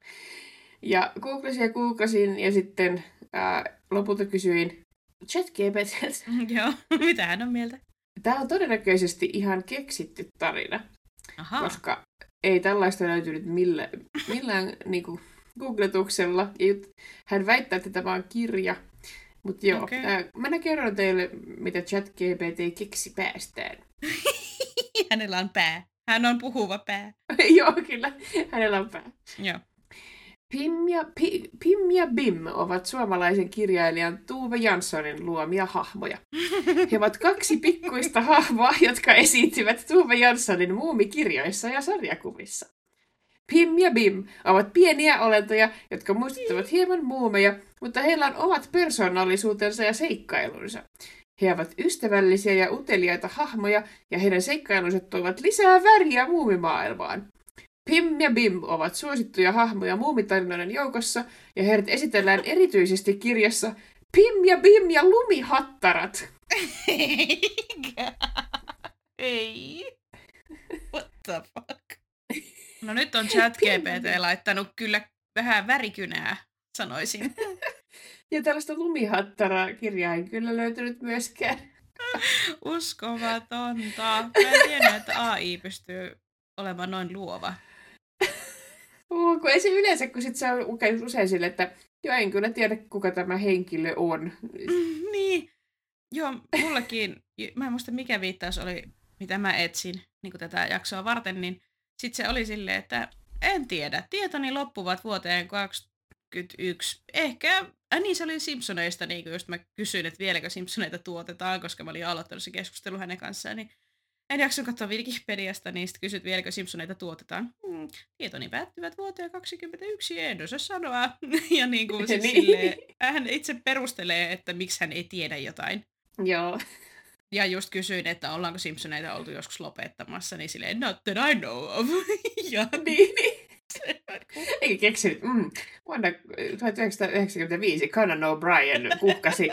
Ja googlasin ja googlasin ja sitten ää, lopulta kysyin ChatGPT. Joo, mitä hän on mieltä? Tämä on todennäköisesti ihan keksitty tarina, Aha, koska ei tällaista löytynyt millä, millään niinku, googletuksella. Hän väittää, että tämä on kirja. Mutta joo, Okei. ää, mä kerron teille, mitä ChatGPT keksi päästään. hänellä on pää. Hän on puhuva pää. joo, kyllä, hänellä on pää. Joo. Pim ja, Pi, Pim ja Bim ovat suomalaisen kirjailijan Tuve Janssonin luomia hahmoja. He ovat kaksi pikkuista hahmoa, jotka esiintyvät Tuve Janssonin muumikirjoissa ja sarjakuvissa. Pim ja Bim ovat pieniä olentoja, jotka muistuttavat hieman muumeja, mutta heillä on omat persoonallisuutensa ja seikkailunsa. He ovat ystävällisiä ja uteliaita hahmoja, ja heidän seikkailunsa toivat lisää väriä muumimaailmaan. Pim ja Bim ovat suosittuja hahmoja muumitarinoiden joukossa, ja heidät esitellään erityisesti kirjassa Pim ja Bim ja lumihattarat. Ei. What the fuck? No nyt on chat GPT laittanut kyllä vähän värikynää, sanoisin. Ja tällaista lumihattara-kirjaa ei kyllä löytynyt myöskään. Uskomatonta. Mä en tiennyt, että AI pystyy olemaan noin luova. Uh, kun ei se yleensä, kun sit se on usein sille, että Joo, en kyllä tiedä, kuka tämä henkilö on. Mm, niin. Joo, mullekin, mä en muista mikä viittaus oli, mitä mä etsin niin tätä jaksoa varten, niin sitten se oli silleen, että en tiedä, tietoni loppuvat vuoteen 2021. Ehkä, äh, niin se oli Simpsoneista, niin just mä kysyin, että vieläkö Simpsoneita tuotetaan, koska mä olin aloittanut se keskustelu hänen kanssaan, niin en jaksanut katsoa Wikipediasta, niin sitten kysyt vieläkö Simpsoneita tuotetaan. Hmm, tietoni päättyvät vuoteen 2021, en osaa sanoa. ja niin kuin siis niin. Silleen, hän itse perustelee, että miksi hän ei tiedä jotain. Joo. Ja just kysyin, että ollaanko Simpsoneita oltu joskus lopettamassa, niin silleen, not that I know of. ja niin, niin. Eikä keksinyt, mm, vuonna 1995 Conan O'Brien kuhkasi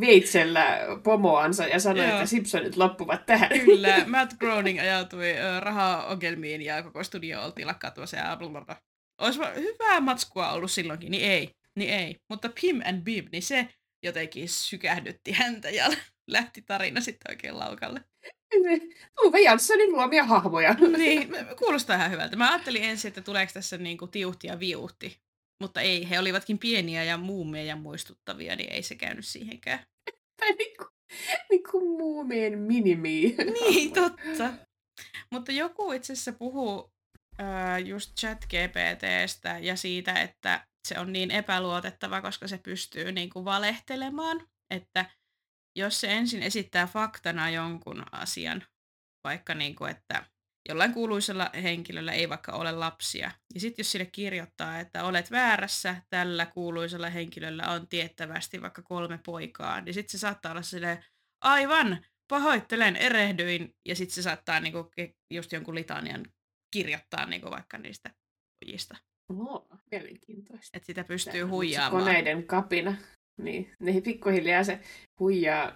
veitsellä pomoansa ja sanoi, Joo. että Simpsonit loppuvat tähän. Kyllä, Matt Groening ajautui rahaongelmiin ja koko studio oltiin lakkautuvassa ja blablabla. Olisi hyvää matskua ollut silloinkin, niin ei. Niin ei. Mutta Pim and Bib, niin se jotenkin sykähdytti häntä ja lähti tarina sitten oikein laukalle. Uwe Janssonin luomia hahmoja. Niin, kuulostaa ihan hyvältä. Mä ajattelin ensin, että tuleeko tässä niinku tiuhti ja viuhti. Mutta ei, he olivatkin pieniä ja muumeja muistuttavia, niin ei se käynyt siihenkään. Tai niinku, niinku muumeen minimi. Niin, totta. Mutta joku itse asiassa puhuu äh, just chat GPTstä ja siitä, että se on niin epäluotettava, koska se pystyy niinku valehtelemaan, että jos se ensin esittää faktana jonkun asian, vaikka niin kuin, että jollain kuuluisella henkilöllä ei vaikka ole lapsia, ja sitten jos sille kirjoittaa, että olet väärässä, tällä kuuluisella henkilöllä on tiettävästi vaikka kolme poikaa, niin sitten se saattaa olla silleen, aivan, pahoittelen, erehdyin, ja sitten se saattaa niinku just jonkun litanian kirjoittaa niinku vaikka niistä pojista. Oho, mielenkiintoista. Että sitä pystyy Tämä huijaamaan. Koneiden kapina. Niin, ne pikkuhiljaa se huijaa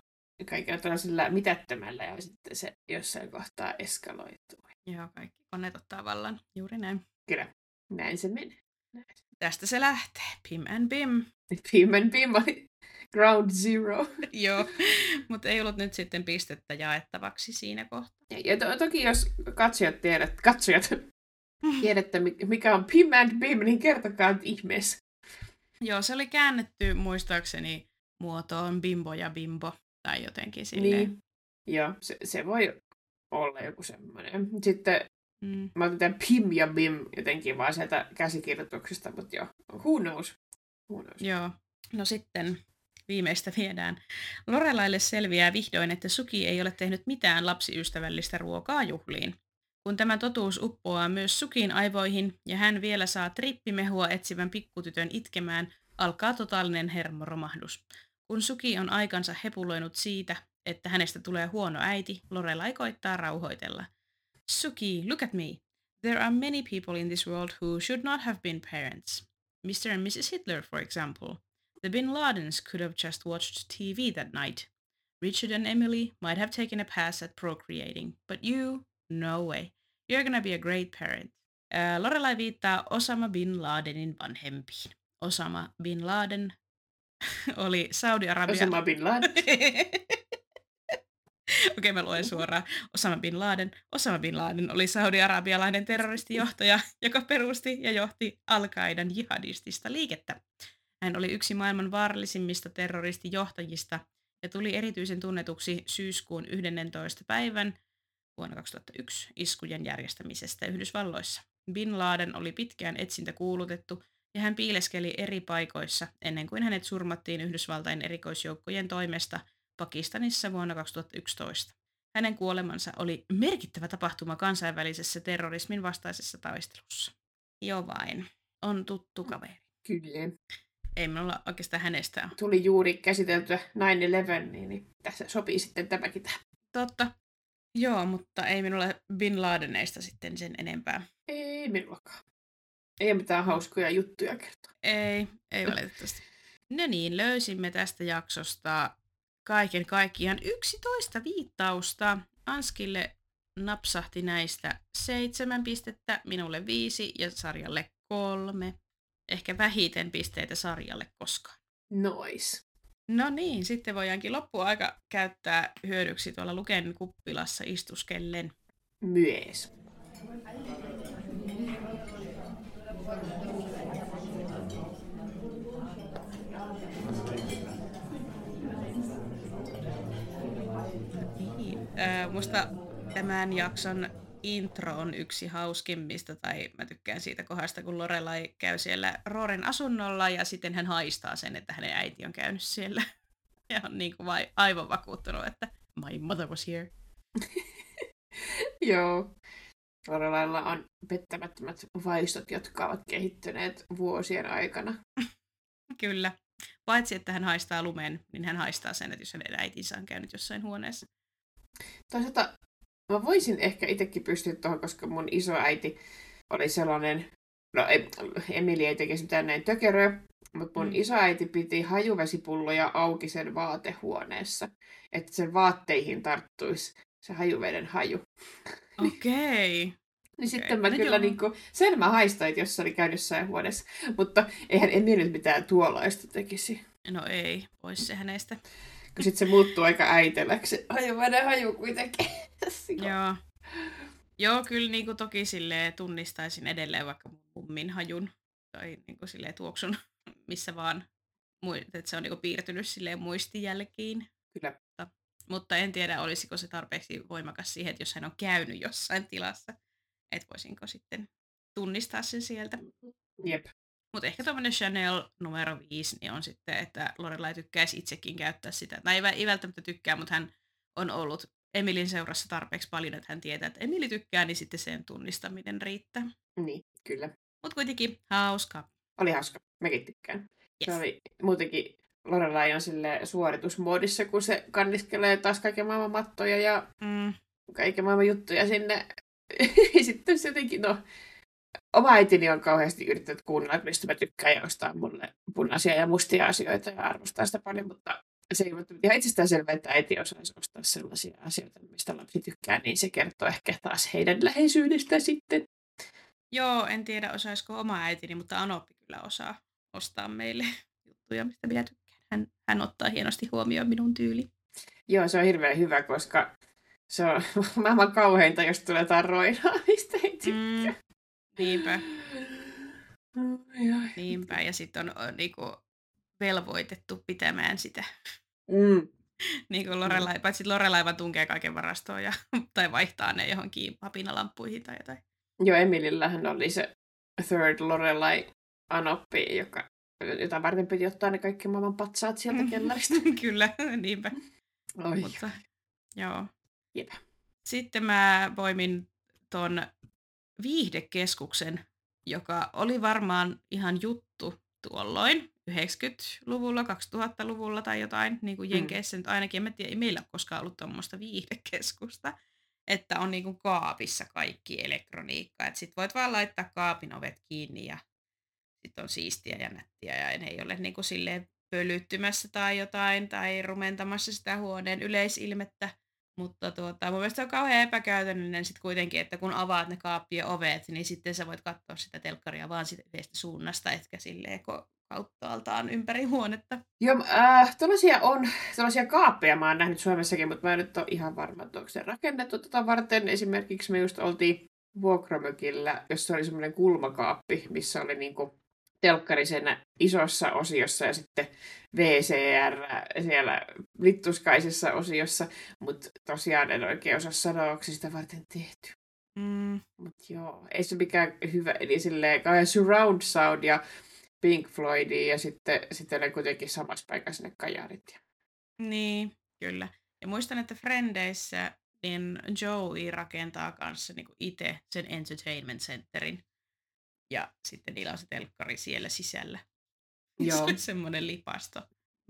kaikilla tällaisella mitättömällä ja sitten se jossain kohtaa eskaloituu. Joo, kaikki koneet ottaa vallan. Juuri näin. Kyllä, näin se menee. Näin. Tästä se lähtee. Pim and Bim. Pim and Bim oli ground zero. Joo, mutta ei ollut nyt sitten pistettä jaettavaksi siinä kohtaa. Ja, ja to- toki jos katsojat tiedät, katsojat tiedätte, mikä on Pim and Bim, niin kertokaa ihmeessä. Joo, se oli käännetty muistaakseni muotoon bimbo ja bimbo tai jotenkin silleen. Niin. Joo, se, se voi olla joku semmoinen. Sitten mm. mä otin tämän Pim ja Bim jotenkin vaan sieltä käsikirjoituksesta, mutta joo, who knows? Who knows? Joo, no sitten viimeistä viedään. Lorelaille selviää vihdoin, että Suki ei ole tehnyt mitään lapsiystävällistä ruokaa juhliin. Kun tämä totuus uppoaa myös Sukin aivoihin ja hän vielä saa trippimehua etsivän pikkutytön itkemään, alkaa totaalinen hermoromahdus. Kun Suki on aikansa hepuloinut siitä, että hänestä tulee huono äiti, Lorelai koittaa rauhoitella. Suki, look at me. There are many people in this world who should not have been parents. Mr. and Mrs. Hitler, for example. The Bin Ladens could have just watched TV that night. Richard and Emily might have taken a pass at procreating, but you, no way. You're gonna be a great parent. Äh, Lorelai viittaa Osama Bin Ladenin vanhempiin. Osama Bin Laden oli Saudi-Arabia... Osama Bin Laden. Okei, mä luen suoraan. Osama Bin Laden. Osama Bin Laden oli saudi-arabialainen terroristijohtaja, joka perusti ja johti al jihadistista liikettä. Hän oli yksi maailman vaarallisimmista terroristijohtajista ja tuli erityisen tunnetuksi syyskuun 11. päivän vuonna 2001 iskujen järjestämisestä Yhdysvalloissa. Bin Laden oli pitkään etsintä kuulutettu ja hän piileskeli eri paikoissa ennen kuin hänet surmattiin Yhdysvaltain erikoisjoukkojen toimesta Pakistanissa vuonna 2011. Hänen kuolemansa oli merkittävä tapahtuma kansainvälisessä terrorismin vastaisessa taistelussa. Jo vain. On tuttu kaveri. Kyllä. Ei minulla oikeastaan hänestä Tuli juuri käsiteltyä 9-11, niin, niin tässä sopii sitten tämäkin tähän. Totta. Joo, mutta ei minulle Bin Ladeneista sitten sen enempää. Ei minullakaan. Ei mitään hauskoja juttuja kertoa. Ei, ei valitettavasti. No niin, löysimme tästä jaksosta kaiken kaikkiaan 11 viittausta. Anskille napsahti näistä seitsemän pistettä, minulle viisi ja sarjalle kolme. Ehkä vähiten pisteitä sarjalle koskaan. Nois. No niin, sitten voidaankin loppuaika käyttää hyödyksi tuolla Luken kuppilassa istuskellen. Myös. Niin, äh, musta tämän jakson intro on yksi hauskimmista, tai mä tykkään siitä kohdasta, kun Lorelai käy siellä Rooren asunnolla, ja sitten hän haistaa sen, että hänen äiti on käynyt siellä. Ja on niin kuin vai, aivan vakuuttunut, että my mother was here. Joo. Lorelailla on pettämättömät vaistot, jotka ovat kehittyneet vuosien aikana. Kyllä. Paitsi, että hän haistaa lumen, niin hän haistaa sen, että jos hänen äitinsä on käynyt jossain huoneessa. Toisaalta mä voisin ehkä itsekin pystyä tuohon, koska mun isoäiti oli sellainen, no Emili ei tekisi mitään näin tökeröä, mutta mun mm. isoäiti piti hajuvesipulloja auki sen vaatehuoneessa, että sen vaatteihin tarttuisi se hajuveden haju. Okei. Okay. Niin sitten mä no kyllä niin kuin, sen mä haistoin, jos se oli käynyt jossain huoneessa. Mutta eihän Emi nyt mitään tuollaista tekisi. No ei, pois se hänestä. Kun sitten se muuttuu aika äiteläksi. Hajuveden haju kuitenkin. Joo. Joo, kyllä niin kuin toki sille tunnistaisin edelleen vaikka mummin hajun tai niin kuin sille tuoksun, missä vaan, että se on niin kuin piirtynyt sille muistijälkiin. Kyllä. Mutta, mutta en tiedä, olisiko se tarpeeksi voimakas siihen, että jos hän on käynyt jossain tilassa, että voisinko sitten tunnistaa sen sieltä. Jep. Mutta ehkä tuommoinen Chanel numero 5 niin on sitten, että Lorelai tykkäisi itsekin käyttää sitä. Tai ei, välttämättä tykkää, mutta hän on ollut Emilin seurassa tarpeeksi paljon, että hän tietää, että Emili tykkää, niin sitten sen tunnistaminen riittää. Niin, kyllä. Mutta kuitenkin hauska. Oli hauska. Mekin tykkään. Yes. Se oli muutenkin Lorelai on sille suoritusmoodissa, kun se kanniskelee taas kaiken maailman mattoja ja mm. kaiken maailman juttuja sinne. sitten se jotenkin, no, oma äitini on kauheasti yrittänyt kuunnella, että mistä mä tykkään ja ostaa mulle punaisia ja mustia asioita ja arvostaa sitä paljon, mutta se ei ole ihan itsestään selvää, että äiti osaisi ostaa sellaisia asioita, mistä lapsi tykkää, niin se kertoo ehkä taas heidän läheisyydestä sitten. Joo, en tiedä osaisiko oma äitini, mutta Anoppi kyllä osaa ostaa meille juttuja, mistä minä tykkään. Hän, hän ottaa hienosti huomioon minun tyyli. Joo, se on hirveän hyvä, koska se on maailman kauheinta, jos tulee jotain roinaa, mistä ei tykkää. Mm, niinpä. Niinpä, ja sitten on, on niinku, velvoitettu pitämään sitä. Mm. niin kuin Lorelai, paitsi Lorelai vaan tunkee kaiken varastoon ja, tai vaihtaa ne johonkin papinalampuihin tai jotain. Joo, Emilillähän oli se Third Lorelai Anoppi, joka, jota varten piti ottaa ne kaikki maailman patsaat sieltä kellarista. Kyllä, niinpä. Oi. Mutta, joo. Jep. Sitten mä poimin ton viihdekeskuksen, joka oli varmaan ihan juttu tuolloin 90-luvulla, 2000-luvulla tai jotain, niin kuin mm. Jenkeissä mm. nyt ainakin, en mä tiedä, ei meillä ole koskaan ollut tuommoista viihdekeskusta, että on niin kuin kaapissa kaikki elektroniikka, että sit voit vaan laittaa kaapin ovet kiinni ja sitten on siistiä ja nättiä ja ne ei ole niin kuin silleen pölyttymässä tai jotain tai rumentamassa sitä huoneen yleisilmettä, mutta tuota, mun mielestä on kauhean epäkäytännöllinen sitten kuitenkin, että kun avaat ne kaappien ovet, niin sitten sä voit katsoa sitä telkkaria vaan sitä suunnasta, etkä silleen kauttaaltaan ympäri huonetta. Joo, äh, tällaisia on, tällaisia kaappeja mä oon nähnyt Suomessakin, mutta mä en nyt ole ihan varma, että onko se rakennettu tota varten. Esimerkiksi me just oltiin vuokramökillä, jossa oli semmoinen kulmakaappi, missä oli niinku telkkari sen isossa osiossa ja sitten VCR siellä littuskaisessa osiossa, mutta tosiaan en oikein osaa sanoa, onko sitä varten tehty. Mm. Mutta joo, ei se mikään hyvä, eli silleen surround sound ja Pink Floydia ja sitten, sitten ne kuitenkin samassa paikassa ne kajarit. Niin, kyllä. Ja muistan, että Frendeissä niin Joey rakentaa kanssa niin itse sen entertainment centerin. Ja sitten niillä on se telkkari siellä sisällä. Joo. Se on semmoinen lipasto.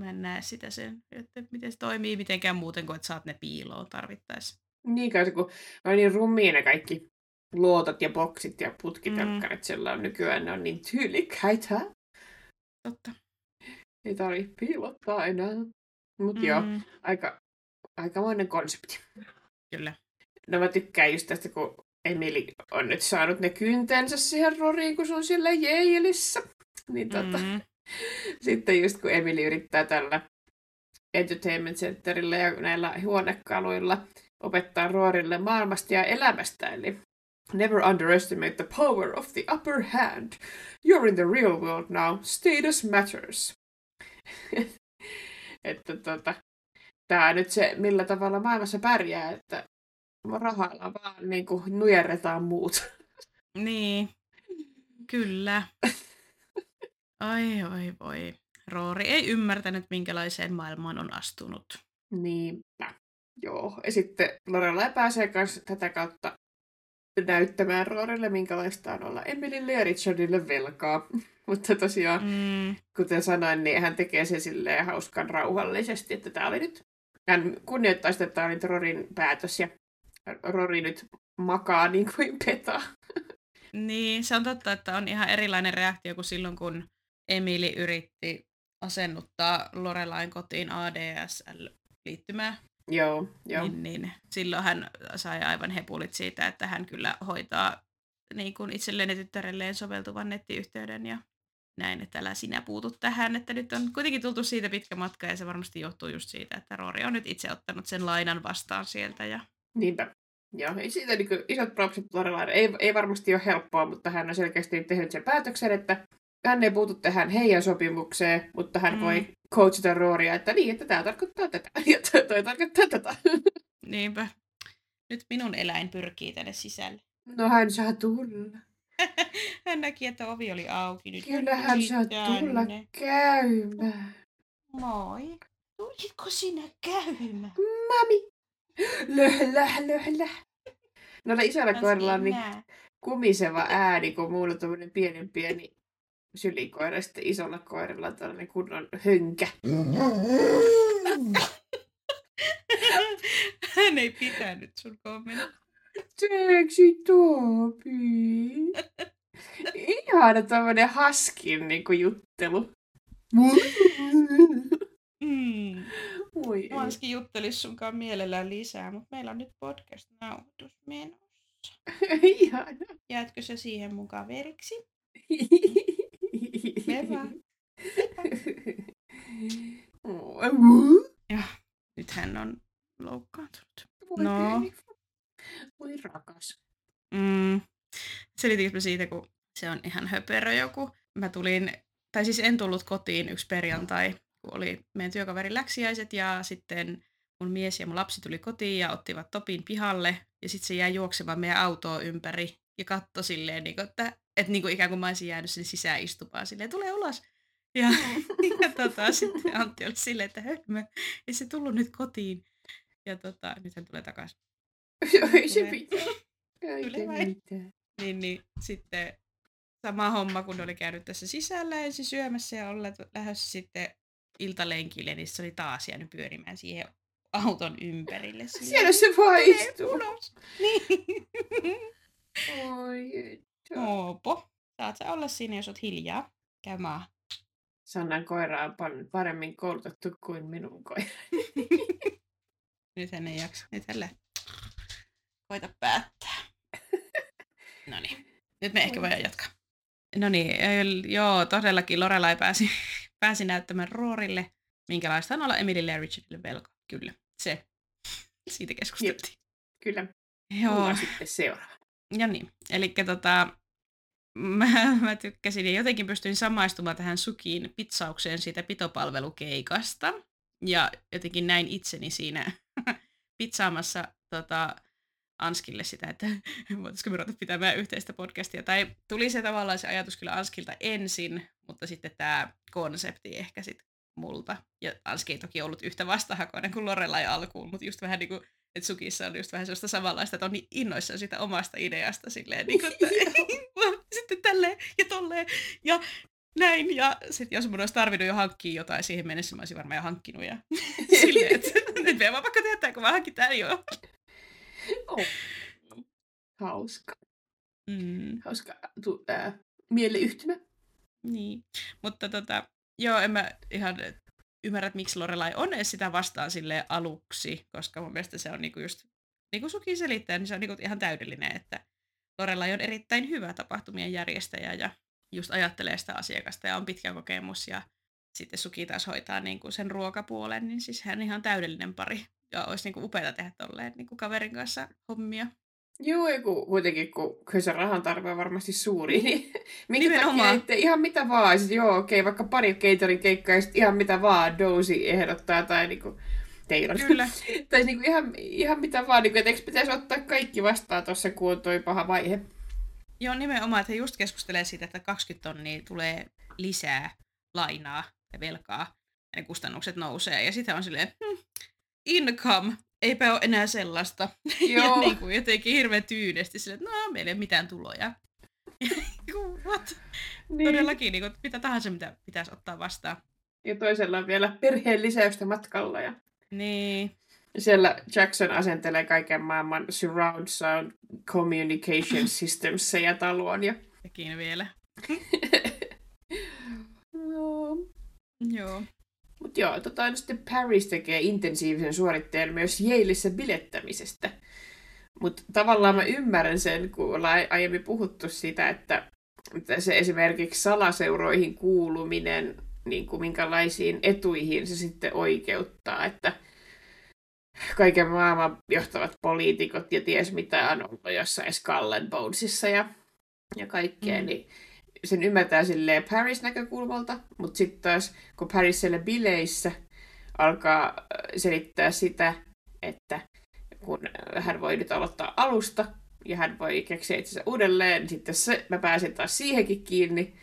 Mä en näe sitä sen, että miten se toimii mitenkään muuten kuin, että saat ne piiloon tarvittaessa. Niin kai kun on niin rumia ne kaikki luotot ja boksit ja putkitelkkarit mm. sillä on nykyään, ne on niin tyylikkäitä. Totta. Ei tarvitse piilottaa enää. Mutta mm. joo, aika, aikamoinen konsepti. Kyllä. No mä tykkään just tästä, kun Emili on nyt saanut ne kyntensä siihen roriin, kun se on siellä Jeilissä. Niin tota, mm. sitten just kun Emili yrittää tällä Entertainment Centerillä ja näillä huonekaluilla opettaa Roorille maailmasta ja elämästä, eli Never underestimate the power of the upper hand. You're in the real world now. Status matters. että tota, tämä nyt se, millä tavalla maailmassa pärjää, että rahalla vaan niin kuin nujerretaan muut. Niin, kyllä. Ai oi voi. Roori ei ymmärtänyt, minkälaiseen maailmaan on astunut. Niinpä. Joo. Ja sitten Lorelai pääsee myös tätä kautta näyttämään Roorille, minkälaista on olla Emilille ja Richardille velkaa. Mutta tosiaan, mm. kuten sanoin, niin hän tekee sen silleen hauskan rauhallisesti, että tämä oli nyt, hän kunnioittaa sitä, että tämä oli Rorin päätös ja Rori nyt makaa niin kuin petaa. Niin, se on totta, että on ihan erilainen reaktio kuin silloin, kun Emili yritti asennuttaa Lorelain kotiin ADSL-liittymää. Joo, joo. Niin, niin, silloin hän sai aivan hepulit siitä, että hän kyllä hoitaa niin kuin itselleen ja tyttärelleen soveltuvan nettiyhteyden ja näin, että älä sinä puutu tähän, että nyt on kuitenkin tultu siitä pitkä matka ja se varmasti johtuu just siitä, että Roori on nyt itse ottanut sen lainan vastaan sieltä. Ja... Niinpä. Joo, ei siitä niin kuin, isot propsit Lorelaille. Ei, ei varmasti ole helppoa, mutta hän on selkeästi tehnyt sen päätöksen, että hän ei puutu tähän heidän sopimukseen, mutta hän mm. voi coachata Rooria, että niin, että tämä tarkoittaa tätä ja toi tarkoittaa tätä. Niinpä. Nyt minun eläin pyrkii tänne sisälle. No hän saa tulla. hän näki, että ovi oli auki. Nyt Kyllä hän saa tulla käymään. Moi. Tulitko sinä käymään? Mami. Löhlä, löhlä. No isolla koiralla on niin kumiseva ääni, kun muulla on tämmöinen pienen pieni sylikoira, sitten isolla koiralla tällainen kunnon hönkä. Hän ei pitänyt sun kommentti. Seksi Topi. Ihana tämmönen haskin niinku juttelu. Mm. Moi. Mä juttelisi sunkaan mielellään lisää, mutta meillä on nyt podcast-nauhoitus menossa. Ihana. Jäätkö se siihen mukaan veriksi? Meva. Ja nyt hän on loukkaantunut. Voi no. Voi rakas. Mm. Selitinkö siitä, kun se on ihan höperö joku. Mä tulin, tai siis en tullut kotiin yksi perjantai, oli meidän työkaverin läksiäiset ja sitten mun mies ja mun lapsi tuli kotiin ja ottivat Topin pihalle ja sitten se jäi juoksemaan meidän autoa ympäri ja katsoi silleen, niin kuin, että, että niin kuin ikään kuin mä olisin jäänyt sinne sisään istupaan silleen, tulee ulos. Ja, ja tota, sitten Antti oli silleen, että hölmö, ei se tullut nyt kotiin. Ja tota, nyt hän tulee takaisin. Ei se mitään. Mitään. Niin, niin sitten sama homma, kun oli käynyt tässä sisällä ensin syömässä ja olleet lähdössä sitten iltalenkille, niin se oli taas jäänyt pyörimään siihen auton ympärille. Siellä se vaan istuu. Niin. Oi, Oopo. Saat sä olla siinä, jos oot hiljaa. Käy maa. Sannan koira on paljon paremmin koulutettu kuin minun koira. Nyt hän ei jaksa. Nyt hän lähtee. Koita päättää. No niin. Nyt me ehkä voidaan jatkaa. No niin, joo, todellakin Lorelai pääsi, pääsi näyttämään Roorille, minkälaista on olla Emilille ja Richardille velka. Kyllä, se. Siitä keskusteltiin. Jep. Kyllä. Joo. sitten seuraava. Ja niin, eli tota, mä, mä tykkäsin ja jotenkin pystyin samaistumaan tähän Sukiin pitsaukseen siitä pitopalvelukeikasta. Ja jotenkin näin itseni siinä pitsaamassa tota, Anskille sitä, että voitaisiko me ruveta pitämään yhteistä podcastia. Tai tuli se tavallaan se ajatus kyllä Anskilta ensin, mutta sitten tämä konsepti ehkä sitten multa. Ja Anski ei toki ollut yhtä vastahakoinen kuin Lorelai alkuun, mutta just vähän niin kuin, että Sukissa on just vähän sellaista samanlaista, että on niin innoissaan sitä omasta ideasta silleen, niin kuin, että sitten tälleen ja tolleen ja näin. Ja sitten jos mun olisi tarvinnut jo hankkia jotain siihen mennessä, mä olisin varmaan jo hankkinut. Ja silleen, että nyt me vaan pakko tehdä, kun mä hankin tämän jo. Oh. Hauska. Mm. Hauska tu, äh, mieleyhtymä. Niin, mutta tota, joo, en mä ihan ymmärrä, että miksi Lorelai on edes sitä vastaan sille aluksi, koska mun mielestä se on niinku just, niin kuin Suki selittää, niin se on niinku ihan täydellinen, että Lorelai on erittäin hyvä tapahtumien järjestäjä ja just ajattelee sitä asiakasta ja on pitkä kokemus ja sitten Suki taas hoitaa niin kuin sen ruokapuolen, niin siis hän ihan täydellinen pari ja olisi niinku upeaa tehdä tolleen niinku kaverin kanssa hommia. Joo, ja kun, kuitenkin, kun kyllä se rahan tarve on varmasti suuri, niin minkä takia että ihan mitä vaan, sit, joo, okei, okay, vaikka pari catering keikkaa ja ihan mitä vaan, Dosi ehdottaa tai niinku, Taylor. Kyllä. tai niinku ihan, ihan mitä vaan, niinku, että eikö pitäisi ottaa kaikki vastaan tuossa, kun on toi paha vaihe. Joo, nimenomaan, että he just keskustelee siitä, että 20 tonnia tulee lisää lainaa ja velkaa, ja ne kustannukset nousee. Ja sitten on silleen, hm, income, eipä ole enää sellaista. Joo. ja niin kuin jotenkin hirveän tyynesti silleen, että no, meillä ei ole mitään tuloja. What? Niin. Todellakin, niin kuin, mitä tahansa, mitä pitäisi ottaa vastaan. Ja toisella on vielä perheen lisäystä matkalla. Ja Niin, siellä Jackson asentelee kaiken maailman surround sound communication systems ja taloon. Ja... sekin vielä. Joo. Joo. Mutta joo, tota, no sitten Paris tekee intensiivisen suoritteen myös Yaleissa bilettämisestä. Mutta tavallaan mä ymmärrän sen, kun ollaan aiemmin puhuttu siitä, että, että se esimerkiksi salaseuroihin kuuluminen, niin kuin minkälaisiin etuihin se sitten oikeuttaa, että kaiken maailman johtavat poliitikot ja ties mitä on ollut jossain Skull and Bonesissa ja, ja kaikkea, mm. niin sen ymmärtää silleen Paris näkökulmalta, mutta sitten taas kun Paris siellä bileissä alkaa äh, selittää sitä, että kun äh, hän voi nyt aloittaa alusta ja hän voi keksiä itsensä uudelleen, niin sitten se, mä pääsin taas siihenkin kiinni,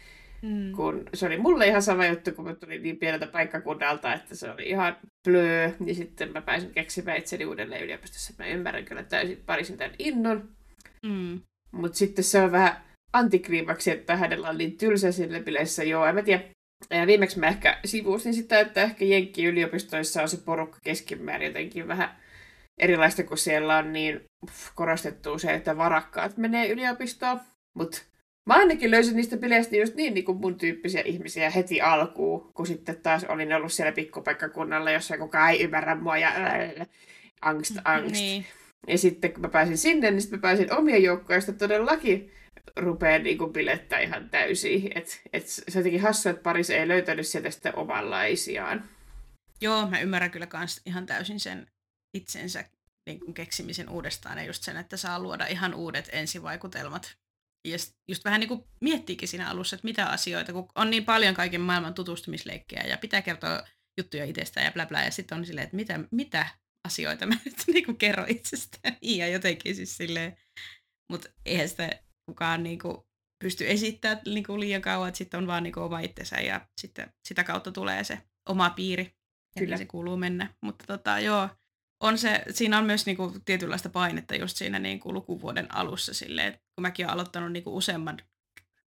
Mm. kun se oli mulle ihan sama juttu, kun mä tulin niin pieneltä paikkakunnalta, että se oli ihan blöö, niin sitten mä pääsin keksimään itseni uudelleen yliopistossa. Mä ymmärrän kyllä täysin parisin tämän innon, Mm. mutta sitten se on vähän antikliimaksi, että hänellä on niin tylsä sille bileissä. Joo, en mä tiedä. Ja viimeksi mä ehkä sivuusin sitä, että ehkä Jenkki-yliopistoissa on se porukka keskimäärin jotenkin vähän erilaista, kun siellä on niin pff, korostettu se, että varakkaat menee yliopistoon. Mutta mä ainakin löysin niistä bileistä just niin, niin kuin mun tyyppisiä ihmisiä heti alkuun, kun sitten taas olin ollut siellä pikkupaikkakunnalla, jossa kukaan ei ymmärrä mua ja äh, angst, angst. Niin. Ja sitten kun mä pääsin sinne, niin sitten mä pääsin omien joukkoista todellakin rupeaa niinku bilettää ihan täysin. Et, et se on jotenkin hassua, että Paris ei löytänyt sieltä sitten omanlaisiaan. Joo, mä ymmärrän kyllä kans ihan täysin sen itsensä niin kuin keksimisen uudestaan ja just sen, että saa luoda ihan uudet ensivaikutelmat. Ja just vähän niin kuin miettiikin siinä alussa, että mitä asioita, kun on niin paljon kaiken maailman tutustumisleikkejä ja pitää kertoa juttuja itsestään ja bla bla, ja sitten on silleen, että mitä, mitä asioita mä nyt niin kuin kerron itsestäni ja jotenkin siis silleen, mutta eihän sitä kukaan niin kuin pysty esittämään niin kuin liian kauan, että sitten on vaan niin kuin oma itsensä ja sitten sitä kautta tulee se oma piiri ja Kyllä. niin se kuuluu mennä. Mutta tota, joo, on se, siinä on myös niinku tietynlaista painetta just siinä niinku lukuvuoden alussa silleen, että kun mäkin olen aloittanut niinku useamman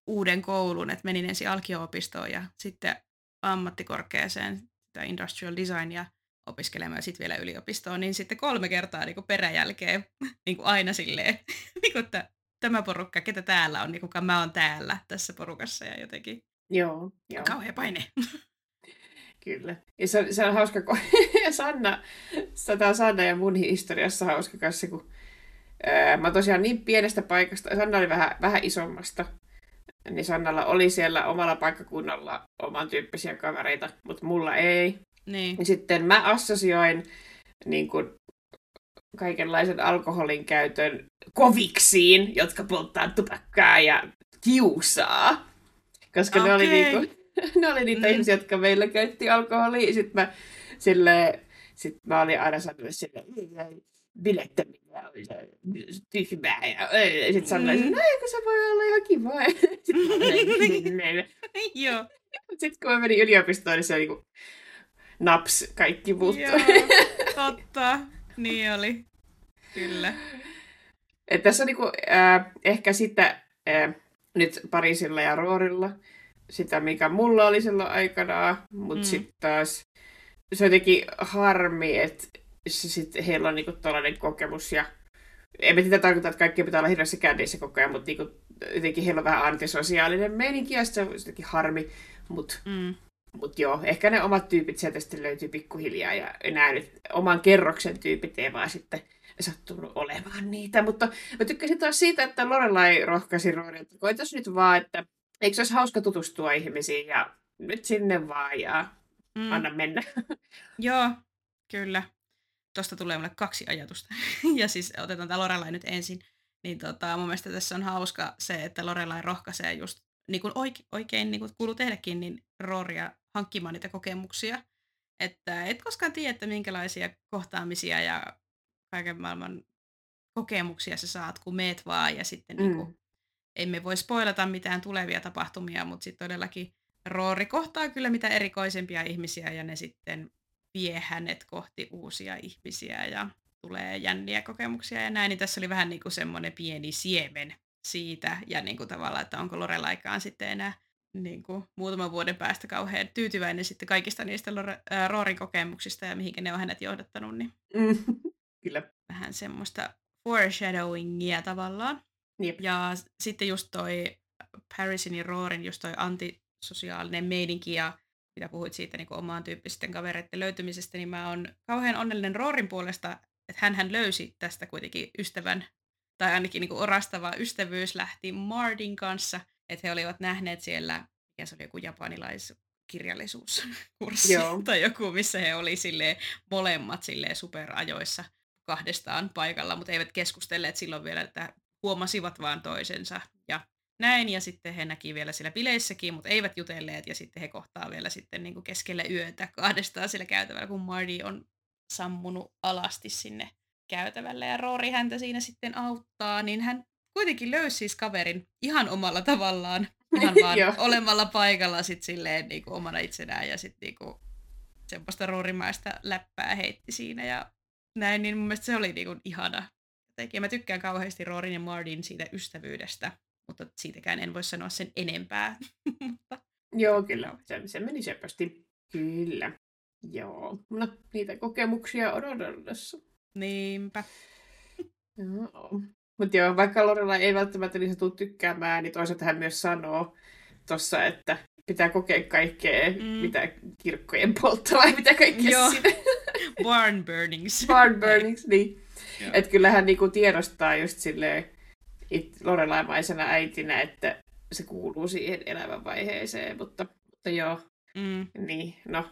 uuden koulun, että menin ensin alkio-opistoon ja sitten ammattikorkeaseen sitä industrial designia opiskelemaan ja sitten vielä yliopistoon, niin sitten kolme kertaa niinku peräjälkeen niinku aina silleen, niinku, että tämä porukka, ketä täällä on, niin kuka mä oon täällä tässä porukassa ja jotenkin Joo, joo. kauhea paine. Kyllä. Ja se, se on hauska, kun Sanna, tämä Sanna ja mun historiassa hauska kanssa, kun ää, mä tosiaan niin pienestä paikasta, Sanna oli vähän, vähän isommasta, niin Sannalla oli siellä omalla paikkakunnalla oman tyyppisiä kavereita, mutta mulla ei. Niin. Ja sitten mä assosioin niin kuin, kaikenlaisen alkoholin käytön koviksiin, jotka polttaa tupakkaa ja kiusaa. Koska ne oli, niinku, ne oli niitä Mm. ihmisiä, jotka meillä käytti alkoholia. Sitten mä, sille, sit mä olin aina sanonut sille, bilettäminen on tyhmää. Ja sitten sanoin, Mm. no eikö se voi olla ihan kiva. Joo. sitten kun mä menin yliopistoon, niin se oli niinku naps, kaikki muut. Joo, totta. Niin oli. Kyllä. Et tässä on niinku, äh, ehkä sitä äh, nyt Parisilla ja Roorilla, sitä mikä mulla oli silloin aikanaan, mutta Mm. sitten taas se on jotenkin harmi, että sit heillä on niinku tällainen kokemus ja en mä tätä tarkoita, että kaikki pitää olla hirveässä kännissä koko ajan, mutta niinku, jotenkin heillä on vähän antisosiaalinen meininki ja se on jotenkin harmi, mutta Mm. Mut joo, ehkä ne omat tyypit sieltä sitten löytyy pikkuhiljaa ja nämä nyt oman kerroksen tyypit ei vaan sitten sattunut olemaan niitä. Mutta mä tykkäsin taas siitä, että Lorelai rohkaisi Rory, että koitas nyt vaan, että eikö se olisi hauska tutustua ihmisiin ja nyt sinne vaan ja Mm. anna mennä. Joo, kyllä. Tuosta tulee mulle kaksi ajatusta. ja siis otetaan tämä Lorelai nyt ensin. Niin tota, mun mielestä tässä on hauska se, että Lorelai rohkaisee just, niin kuin oike, oikein niin kuin kuuluu tehdäkin, niin Rooria hankkimaan niitä kokemuksia. että et koskaan tiedä, että minkälaisia kohtaamisia ja kaiken maailman kokemuksia sä saat, kun meet vaan ja sitten mm. niin kuin, emme voi spoilata mitään tulevia tapahtumia, mutta sitten todellakin Roori kohtaa kyllä mitä erikoisempia ihmisiä ja ne sitten vie hänet kohti uusia ihmisiä ja tulee jänniä kokemuksia ja näin, niin tässä oli vähän niin kuin semmoinen pieni siemen siitä ja niin kuin tavallaan, että onko Lorelaikaan sitten enää niin kuin muutaman vuoden päästä kauhean tyytyväinen sitten kaikista niistä ää, Roorin kokemuksista ja mihinkä ne on hänet johdattanut, niin Mm. Kyllä. vähän semmoista foreshadowingia tavallaan. Jep. Ja sitten just toi Parisin ja Roorin just toi antisosiaalinen meininki ja mitä puhuit siitä niin omaan tyyppisten kavereiden löytymisestä, niin mä oon kauhean onnellinen Roorin puolesta, että hän hän löysi tästä kuitenkin ystävän, tai ainakin niin orastava ystävyys lähti Mardin kanssa, että he olivat nähneet siellä, mikä se oli joku japanilaiskirjallisuuskurssi Joo. tai joku, missä he oli silleen, molemmat silleen superajoissa kahdestaan paikalla, mutta eivät keskustelleet silloin vielä, että huomasivat vaan toisensa ja näin, ja sitten he näki vielä siellä bileissäkin, mutta eivät jutelleet, ja sitten he kohtaa vielä sitten niin kuin keskellä yötä kahdestaan siellä käytävällä, kun Marty on sammunut alasti sinne käytävälle, ja Roori häntä siinä sitten auttaa, niin hän kuitenkin löysi siis kaverin ihan omalla tavallaan, ihan vaan olemalla paikalla sit silleen niin kuin omana itsenään, ja sitten niin kuin semmoista roorimaista läppää heitti siinä, ja näin, niin mun mielestä se oli niin kuin ihana. Jotenkin mä tykkään kauheasti Roorin ja Mardin siitä ystävyydestä, mutta siitäkään en voi sanoa sen enempää. mutta Joo, kyllä. Se, se meni seppästi. Kyllä. Joo. No, niitä kokemuksia odotellessa. niinpä. Joo. Mutta joo, vaikka Lorella ei välttämättä niistä tule tykkäämään, niin toisaalta hän myös sanoo tuossa, että pitää kokea kaikkea, Mm. mitä kirkkojen polttoa vai mitä kaikkea Joo. siinä Barn burnings. barn burnings, niin. Että kyllä hän niinku tiedostaa just silleen it, Lorelaimaisena äitinä, että se kuuluu siihen elämänvaiheeseen, mutta, mutta joo, Mm, niin, no,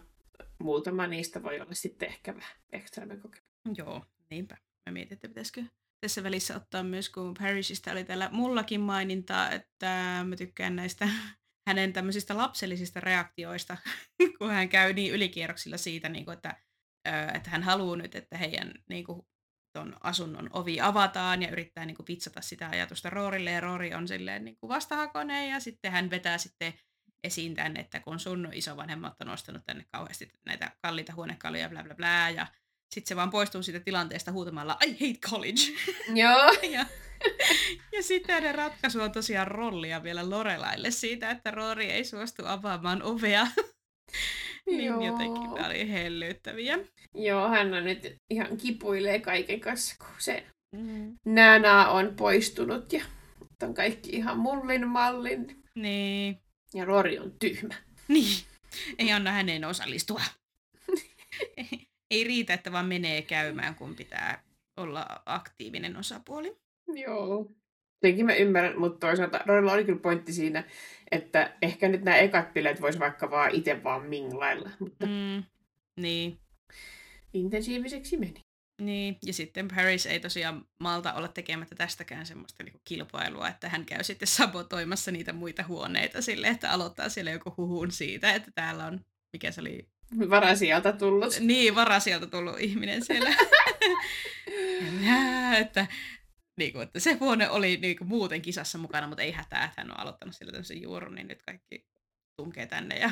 muutama niistä voi olla sitten ehkä vähän ekstraamen kokemus. joo, niinpä. Mä mietin, että pitäisikö tässä välissä ottaa myös, kun Parishista oli täällä mullakin mainintaa, että mä tykkään näistä hänen tämmöisistä lapsellisista reaktioista, kun hän käy niin ylikierroksilla siitä, niin kuin, että, että hän haluaa nyt, että heidän niin kuin, ton asunnon ovi avataan ja yrittää niin kuin, pitsata sitä ajatusta Roorille ja Roori on silleen niin kuin vastahakoinen ja sitten hän vetää sitten esiin tänne, että kun sun isovanhemmat on ostanut tänne kauheasti näitä kalliita huonekaluja bla bla bla ja sitten se vaan poistuu siitä tilanteesta huutamalla I hate college. Joo. ja, ja sitten hänen ratkaisu on tosiaan rollia vielä Lorelaille siitä, että Roori ei suostu avaamaan ovea. niin Joo. jotenkin nämä oli hellyttäviä. Joo, hän on nyt ihan kipuilee kaiken kanssa, kun se Mm. Nana on poistunut ja on kaikki ihan mullin mallin. Niin. Ja Rory on tyhmä. Niin. Ei anna hänen osallistua. Ei, riitä, että vaan menee käymään, kun pitää olla aktiivinen osapuoli. Joo. Jotenkin mä ymmärrän, mutta toisaalta Rorylla oli kyllä pointti siinä, että ehkä nyt nämä ekat bileet vois vaikka vaan itse vaan minglailla, mutta. Mm. Niin. intensiiviseksi meni. Niin, ja sitten Paris ei tosiaan malta olla tekemättä tästäkään semmoista niinku kilpailua, että hän käy sitten sabotoimassa niitä muita huoneita sille, että aloittaa siellä joku huhun siitä, että täällä on, mikä se oli, Varasijalta tullut. niin varasijalta tullut ihminen siellä. Ja että, niin kuin, että se huone oli niin kuin, muuten kisassa mukana, mutta ei hätää, että hän on aloittanut sillä tämmöisen juurun, niin nyt kaikki tunkee tänne ja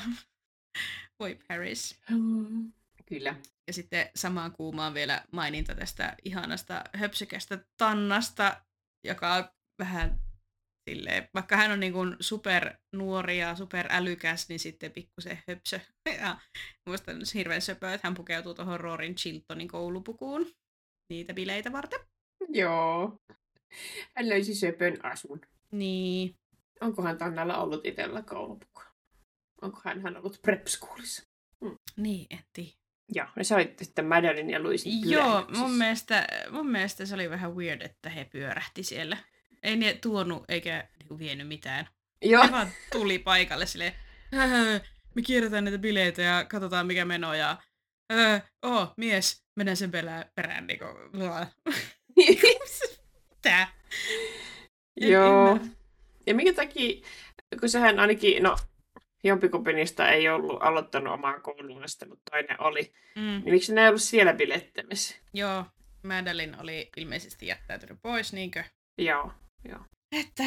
voi Paris. Mm. Kyllä. Ja sitten samaan kuumaan vielä maininta tästä ihanasta höpsykästä Tannasta, joka on vähän silleen, vaikka hän on niin kuin super nuori ja super älykäs, niin sitten pikkusen höpsö. Ja muista on hirveän söpö, että hän pukeutuu tuohon Rorin Chiltonin koulupukuun niitä bileitä varten. Joo. Hän löysi söpön asun. Niin. Onkohan Tannalla ollut itsellä koulupukua? Onkohan hän ollut prep schoolissa? Niin, en tiedä. Joo, ja sä olit sitten Madeline ja Luisin Joo, mun mielestä, mun mielestä se oli vähän weird, että he pyörähti siellä. Ei ne tuonut eikä niinku vienyt mitään. Joo, Ne vaan tuli paikalle "Höhö, me kierretään näitä bileitä ja katsotaan mikä meno ja öö, oh, mies, mennään sen perään, perään niinku. Mitä? En Joo. ymmärrä. Ja minkä takia, kun sehän ainakin, no, jompikumpi niistä ei ollut aloittanut omaa kouluista, mutta toinen oli. Mm. Niin miksi ne ei ollut siellä bilettämässä? Joo, Madeline oli ilmeisesti jättäytynyt pois, niinkö? Joo. Että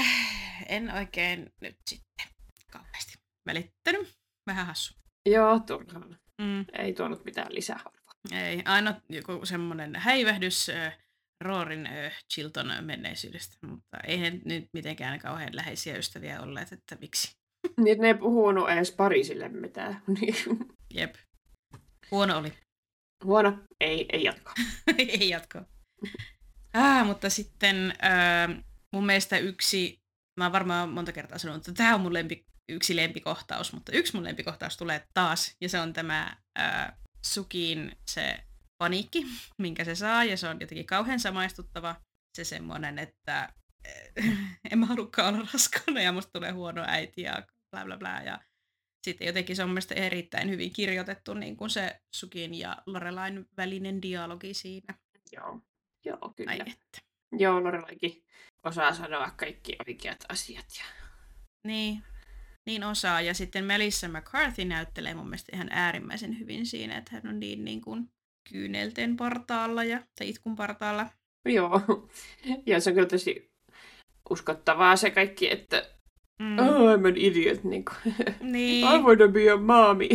en oikein nyt sitten kauheasti välittänyt. Vähän hassu. Joo, turhaan. Mm. Ei tuonut mitään lisäharvoa. Ei, aina joku semmoinen häivähdys äh, Roorin äh, Chilton menneisyydestä, mutta ei he nyt mitenkään kauhean läheisiä ystäviä olleet, että miksi. Niin ne ei puhunut edes Pariisille mitään. Niin. Jep. Huono oli. Huono. Ei, ei jatko. ei jatko. Ah, mutta sitten äh, mun mielestä yksi, mä oon varmaan monta kertaa sanonut, että tämä on mun lempi, yksi lempikohtaus, mutta yksi mun lempikohtaus tulee taas, ja se on tämä äh, Sukiin se paniikki, minkä se saa, ja se on jotenkin kauhean samaistuttava. Se semmoinen, että äh, en mä halukaan olla raskaana, ja musta tulee huono äiti, ja bla bla bla, ja sitten jotenkin se on mielestäni erittäin hyvin kirjoitettu niin kuin se Sukin ja Lorelain välinen dialogi siinä. Joo, joo kyllä. Ai että. Joo, Lorelaikin osaa sanoa kaikki oikeat asiat. Ja... Niin, niin osaa. Ja sitten Melissa McCarthy näyttelee mun mielestä ihan äärimmäisen hyvin siinä, että hän on niin, niin kuin kyynelten partaalla ja, tai itkun partaalla. Joo, ja se on kyllä tosi uskottavaa se kaikki, että Mm. oh, I'm an idiot, niin kuin. Niin. I wanna be a mommy.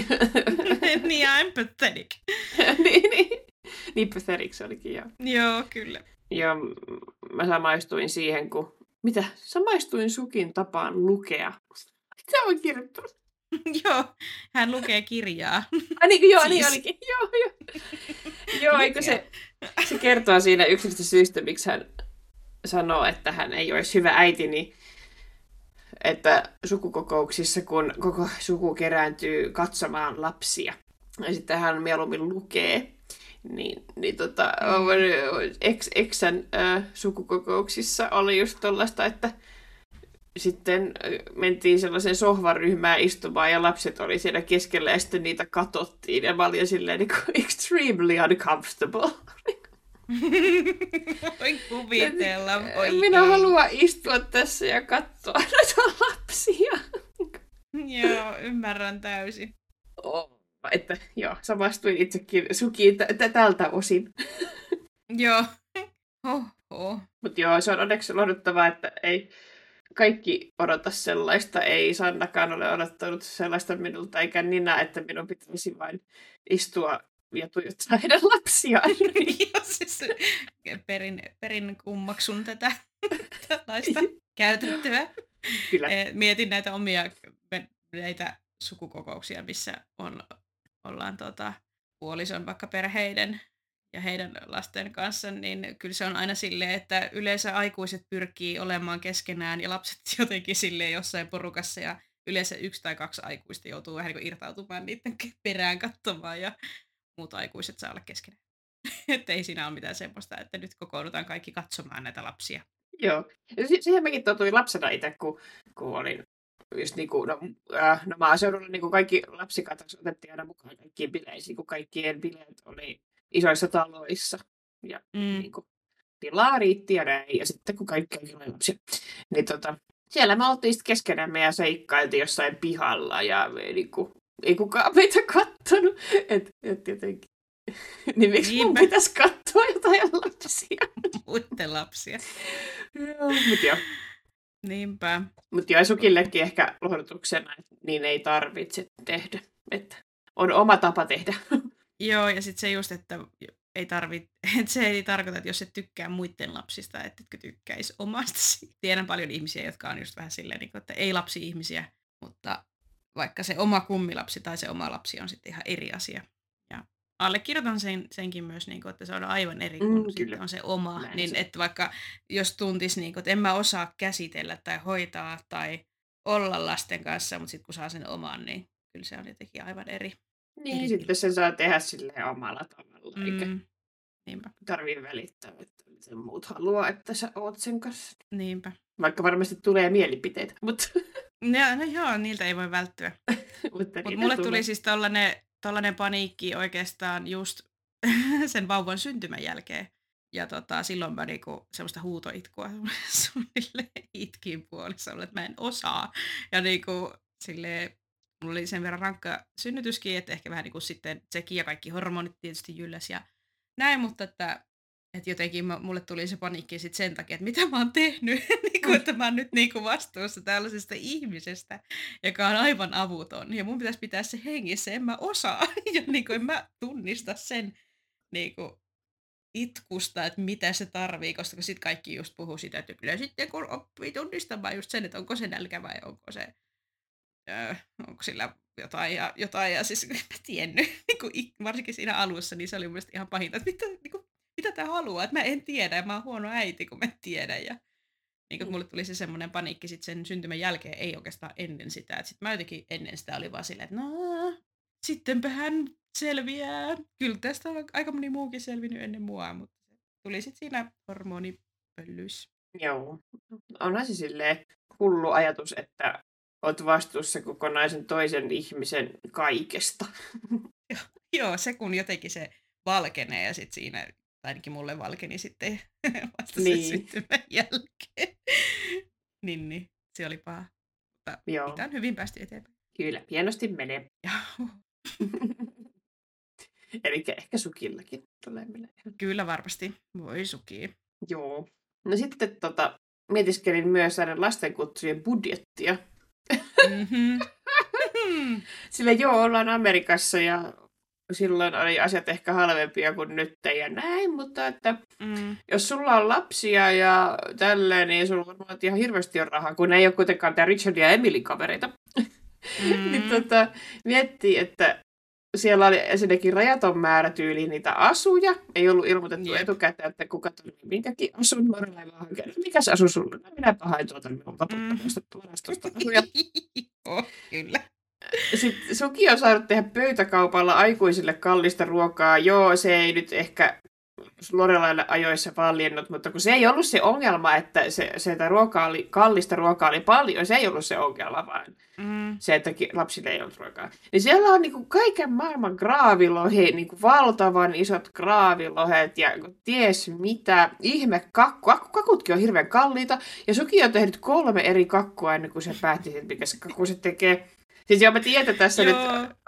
niin, I'm pathetic. niin, niin. Niin pathetic se olikin, joo. Joo, kyllä. Ja mä samaistuin siihen, kun... Mitä? Samaistuin Sukin tapaan lukea. Mitä on kirjoittanut? joo, hän lukee kirjaa. Ai niin, joo, Siis. niin olikin. Joo, joo. joo, eikö se, se kertoo siinä yksistä syystä, miksi hän sanoo, että hän ei olisi hyvä äiti, niin että sukukokouksissa, kun koko suku kerääntyy katsomaan lapsia, ja sitten hän mieluummin lukee, niin, niin tota, ex, eksän äh, sukukokouksissa oli just tollaista, että sitten mentiin sellaisen sohvaryhmään istumaan ja lapset oli siellä keskellä ja sitten niitä katottiin ja mä olin silleen niin kuin extremely uncomfortable. Voi kuvitella. Voi Minä haluan istua tässä ja katsoa noita lapsia. Joo, ymmärrän täysin. Oh, että joo, samastuin itsekin Sukiin t- t- tältä osin. Joo. Oho. Mutta joo, se on onneksi lohduttavaa, että ei kaikki odota sellaista. Ei Sannakaan ole odottanut sellaista minulta, eikä Nina, että minun pitäisi vain istua ja tuijottaa heidän lapsiaan. Joo, siis perin, perin kummaksun tätä tällaista käytettyä. Kyllä. Eh, Mietin näitä omia näitä sukukokouksia, missä on, ollaan tota, puolison vaikka perheiden ja heidän lasten kanssa, niin kyllä se on aina silleen, että yleensä aikuiset pyrkii olemaan keskenään ja lapset jotenkin silleen jossain porukassa ja yleensä yksi tai kaksi aikuista joutuu vähän niin irtautumaan niiden perään katsomaan ja muut aikuiset saa olla keskenään. että ei siinä ole mitään semmoista, että nyt kokoonnutaan kaikki katsomaan näitä lapsia. Joo. Si- siihen mäkin totuin lapsena itse, kun, kun olin just niin kuin, no, äh, no maaseudulla niin kuin kaikki lapsikatos otettiin aina mukaan kaikkiin bileisiin, kun kaikkien bileet oli isoissa taloissa. Ja Mm. niin kuin, tilaa riitti ja näin. Ja sitten kun kaikki oli lapsia, niin tota, siellä me oltiin sitten keskenämme ja seikkailtiin jossain pihalla ja me, niin kuin, ei kukaan meitä kattonut. Et, et jotenkin. niin miksi mun Niinpä. pitäisi katsoa jotain lapsia? Muiden lapsia. Joo, mut joo. Niinpä. Mutta joo, Sukillekin ehkä lohdutuksena, että niin ei tarvitse tehdä. Että on oma tapa tehdä. Joo, ja sitten se just, että ei tarvit, että se ei tarkoita, että jos et tykkää muiden lapsista, että etkö tykkäisi omastasi. Tiedän paljon ihmisiä, jotka on just vähän silleen, niin että ei lapsi-ihmisiä, mutta vaikka se oma kummilapsi tai se oma lapsi on sitten ihan eri asia. Allekirjoitan sen, senkin myös, niin kuin, että se on aivan eri kuin Mm, kyllä. on se oma. Näin niin, se. että vaikka jos tuntisi, niin kuin, että en mä osaa käsitellä tai hoitaa tai olla lasten kanssa, mutta sitten kun saa sen oman, niin kyllä se on jotenkin aivan eri. Niin, Eri- sitten sen saa tehdä silleen omalla tavalla, mm. eikä niinpä, tarvii välittää, että miten muut haluaa, että sä oot sen kanssa. niinpä. Vaikka varmasti tulee mielipiteitä, mutta, No, no joo, niiltä ei voi välttyä. mutta niitä mulle tulee. tuli siis tollanen, tollanen paniikki oikeastaan just sen vauvan syntymän jälkeen. Ja tota, silloin mä niinku semmoista huutoitkua suunnilleen itkin puolisolle, että mä en osaa. Ja niinku silleen mulla oli sen verran rankka synnytyskin, että ehkä vähän niin kuin sitten sekin ja kaikki hormonit tietysti jylläs ja näin, mutta että, että jotenkin mä, mulle tuli se paniikki sit sen takia, että mitä mä oon tehnyt, niin kuin, että mä oon nyt niin kuin vastuussa tällaisesta ihmisestä, joka on aivan avuton. Ja mun pitäisi pitää se hengissä, en mä osaa. Ja niin kuin en mä tunnista sen niin kuin, itkusta, että mitä se tarvii, koska sitten kaikki just puhuu sitä, että kyllä sitten kun oppii tunnistamaan just sen, että onko se nälkä vai onko se, öö, onko sillä jotain ja, jotain, ja siis en mä tiennyt, niin kuin, varsinkin siinä alussa, niin se oli mielestäni ihan pahinta, että mitä, niin kuin, mitä tämä haluaa, että mä en tiedä, ja mä oon huono äiti, kun mä en tiedä, ja niin kuin, mulle tuli se semmoinen paniikki sit sen syntymän jälkeen, ei oikeastaan ennen sitä, että sit mä jotenkin ennen sitä oli vaan silleen, että no, sittenpä hän selviää. Kyllä tästä on aika moni muukin selvinnyt ennen mua, mutta tuli sitten siinä hormonipöllys. Joo. Onhan se silleen hullu ajatus, että oot vastuussa kokonaisen toisen ihmisen kaikesta. Joo, se kun jotenkin se valkenee ja sitten siinä, tai ainakin mulle valkeni sitten vasta niin. sen syntymän jälkeen. niin, niin, se oli paha. Mutta Joo. on hyvin päästy eteenpäin. Kyllä, hienosti menee. Eli ehkä sukillakin tulee mieleen. Kyllä varmasti. Voi suki. Joo. No sitten tota, mietiskelin myös näiden lastenkutsujen budjettia. Mm-hmm. Sillä joo, ollaan Amerikassa ja silloin oli asiat ehkä halvempia kuin nyt ja näin, mutta että mm. jos sulla on lapsia ja tälleen, niin sulla varmaan ihan hirveästi on rahaa, kun ei ole kuitenkaan tämä Richard ja Emily kavereita. Mm. niin tota, miettii, että siellä oli ensinnäkin rajaton määrä tyyliin niitä asuja. Ei ollut ilmoitettu Jep. etukäteen, että kuka tuli minkäkin asun. Lorelai vaan mikä se asu sulla? No minä hain tuota minulta mm. varastosta asuja. oh, kyllä. Sitten Suki on saanut tehdä pöytäkaupalla aikuisille kallista ruokaa. Joo, se ei nyt ehkä Lorelaille ajoissa valjennut, mutta kun se ei ollut se ongelma, että se, se että ruokaa oli, kallista ruokaa oli paljon, se ei ollut se ongelma, vaan mm. se, että lapsille ei ollut ruokaa. Niin siellä on niin kuin kaiken maailman graavilohi, niin kuin valtavan isot graavilohet ja ties mitä, ihme kakku. Kakutkin on hirveän kalliita, ja Suki on tehnyt kolme eri kakkua ennen kuin se päätti, että mikä se kakku se tekee. Siis joo, mä tiedän, että tässä nyt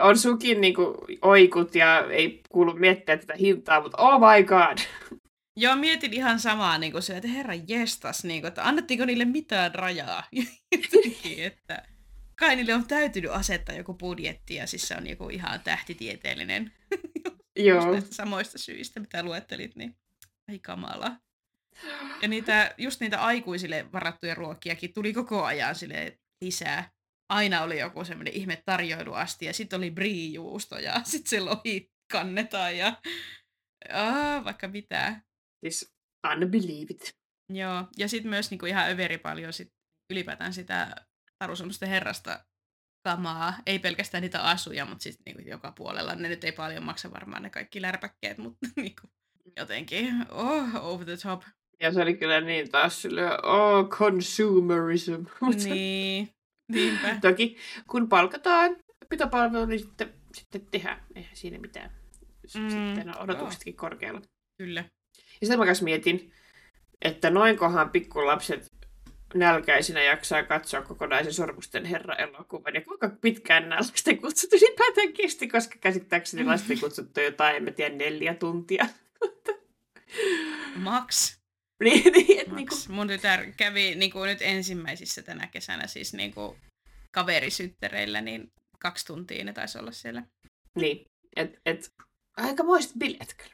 on sukin niin kuin, oikut ja ei kuulu miettiä tätä hintaa, mutta oh my god. Joo, mietin ihan samaa, niin kuin se, että herra jestas, niin kuin, että annettiinko niille mitään rajaa. Jotenkin, että kai niille on täytynyt asettaa joku budjetti ja siis se on joku ihan tähtitieteellinen. Joo. samoista syistä, mitä luettelit, niin ei kamala. Ja niitä, just niitä aikuisille varattuja ruokiakin tuli koko ajan sille lisää aina oli joku semmoinen ihme tarjoiluasti ja sitten oli brie-juusto ja sitten se lohi kannetaan ja ah, vaikka mitä. Siis unbelieve it. Joo, ja sitten myös niinku ihan överi paljon sit ylipäätään sitä tarusunnusten herrasta kamaa, ei pelkästään niitä asuja, mutta sitten niinku joka puolella. Ne nyt ei paljon maksa varmaan ne kaikki lärpäkkeet, mutta niinku jotenkin, oh, over the top. Ja se oli kyllä niin taas sille, oh, consumerism. Niin, Niinpä. Toki kun palkataan pitopalvelu, niin sitten, sitten tehdään. Eihän siinä mitään. Mm, sitten on odotuksetkin korkealla. Kyllä. Ja sitten mä kanssa mietin, että noinkohan pikkulapset nälkäisinä jaksaa katsoa kokonaisen Sormusten herra-elokuvan. Ja kuinka pitkään nämä lasten kutsut ylipäätään kesti, koska käsittääkseni lasten kutsut on jotain, en tiedä, neljä tuntia. Max. Niin, niin, et niinku... Mun tytär kävi niinku nyt ensimmäisissä tänä kesänä siis niinku kaverisyttereillä, niin kaksi tuntia ne taisi olla siellä. Niin, et, et aika muistit bileet kyllä.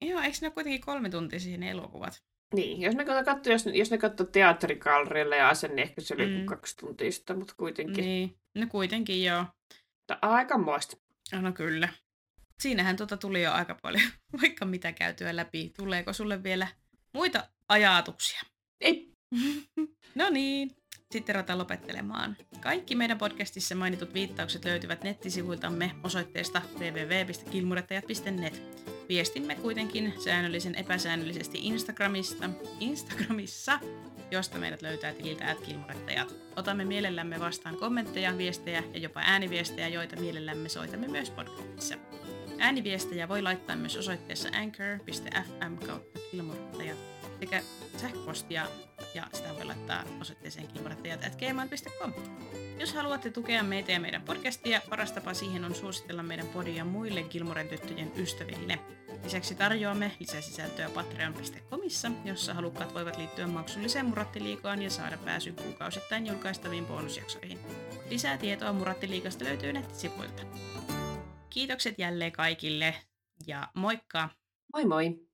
Joo, eikö ne ole kuitenkin kolme tuntia siihen elokuvat? Niin, jos ne katsoo, jos, jos ne katsoo teatterikalrilla ja sen, niin ehkä se oli mm. kaksi tuntia sitten, mutta kuitenkin. Niin, no kuitenkin joo. Aika muista. No kyllä. Siinähän tota tuli jo aika paljon, vaikka mitä käytyä läpi. Tuleeko sulle vielä muita ajatuksia? Ei. no niin, sitten ruvetaan lopettelemaan. Kaikki meidän podcastissa mainitut viittaukset löytyvät nettisivuiltamme osoitteesta www.kilmurettajat.net. Viestimme kuitenkin säännöllisen epäsäännöllisesti Instagramista, Instagramissa, josta meidät löytää tililtä kilmurettajat. Otamme mielellämme vastaan kommentteja, viestejä ja jopa ääniviestejä, joita mielellämme soitamme myös podcastissa. Ääniviestejä voi laittaa myös osoitteessa anchor.fm kautta kilmurettajat sekä sähköpostia ja sitä voi laittaa osoitteeseen kilmorattajat.gmail.com. Jos haluatte tukea meitä ja meidän podcastia, paras tapa siihen on suositella meidän podia muille Gilmoren tyttöjen ystäville. Lisäksi tarjoamme lisäsisältöä patreon.comissa, jossa halukkaat voivat liittyä maksulliseen Murattiliikaan ja saada pääsyn kuukausittain julkaistaviin bonusjaksoihin. Lisää tietoa Murattiliikasta löytyy nettisivuilta. Kiitokset jälleen kaikille ja moikka! Moi moi!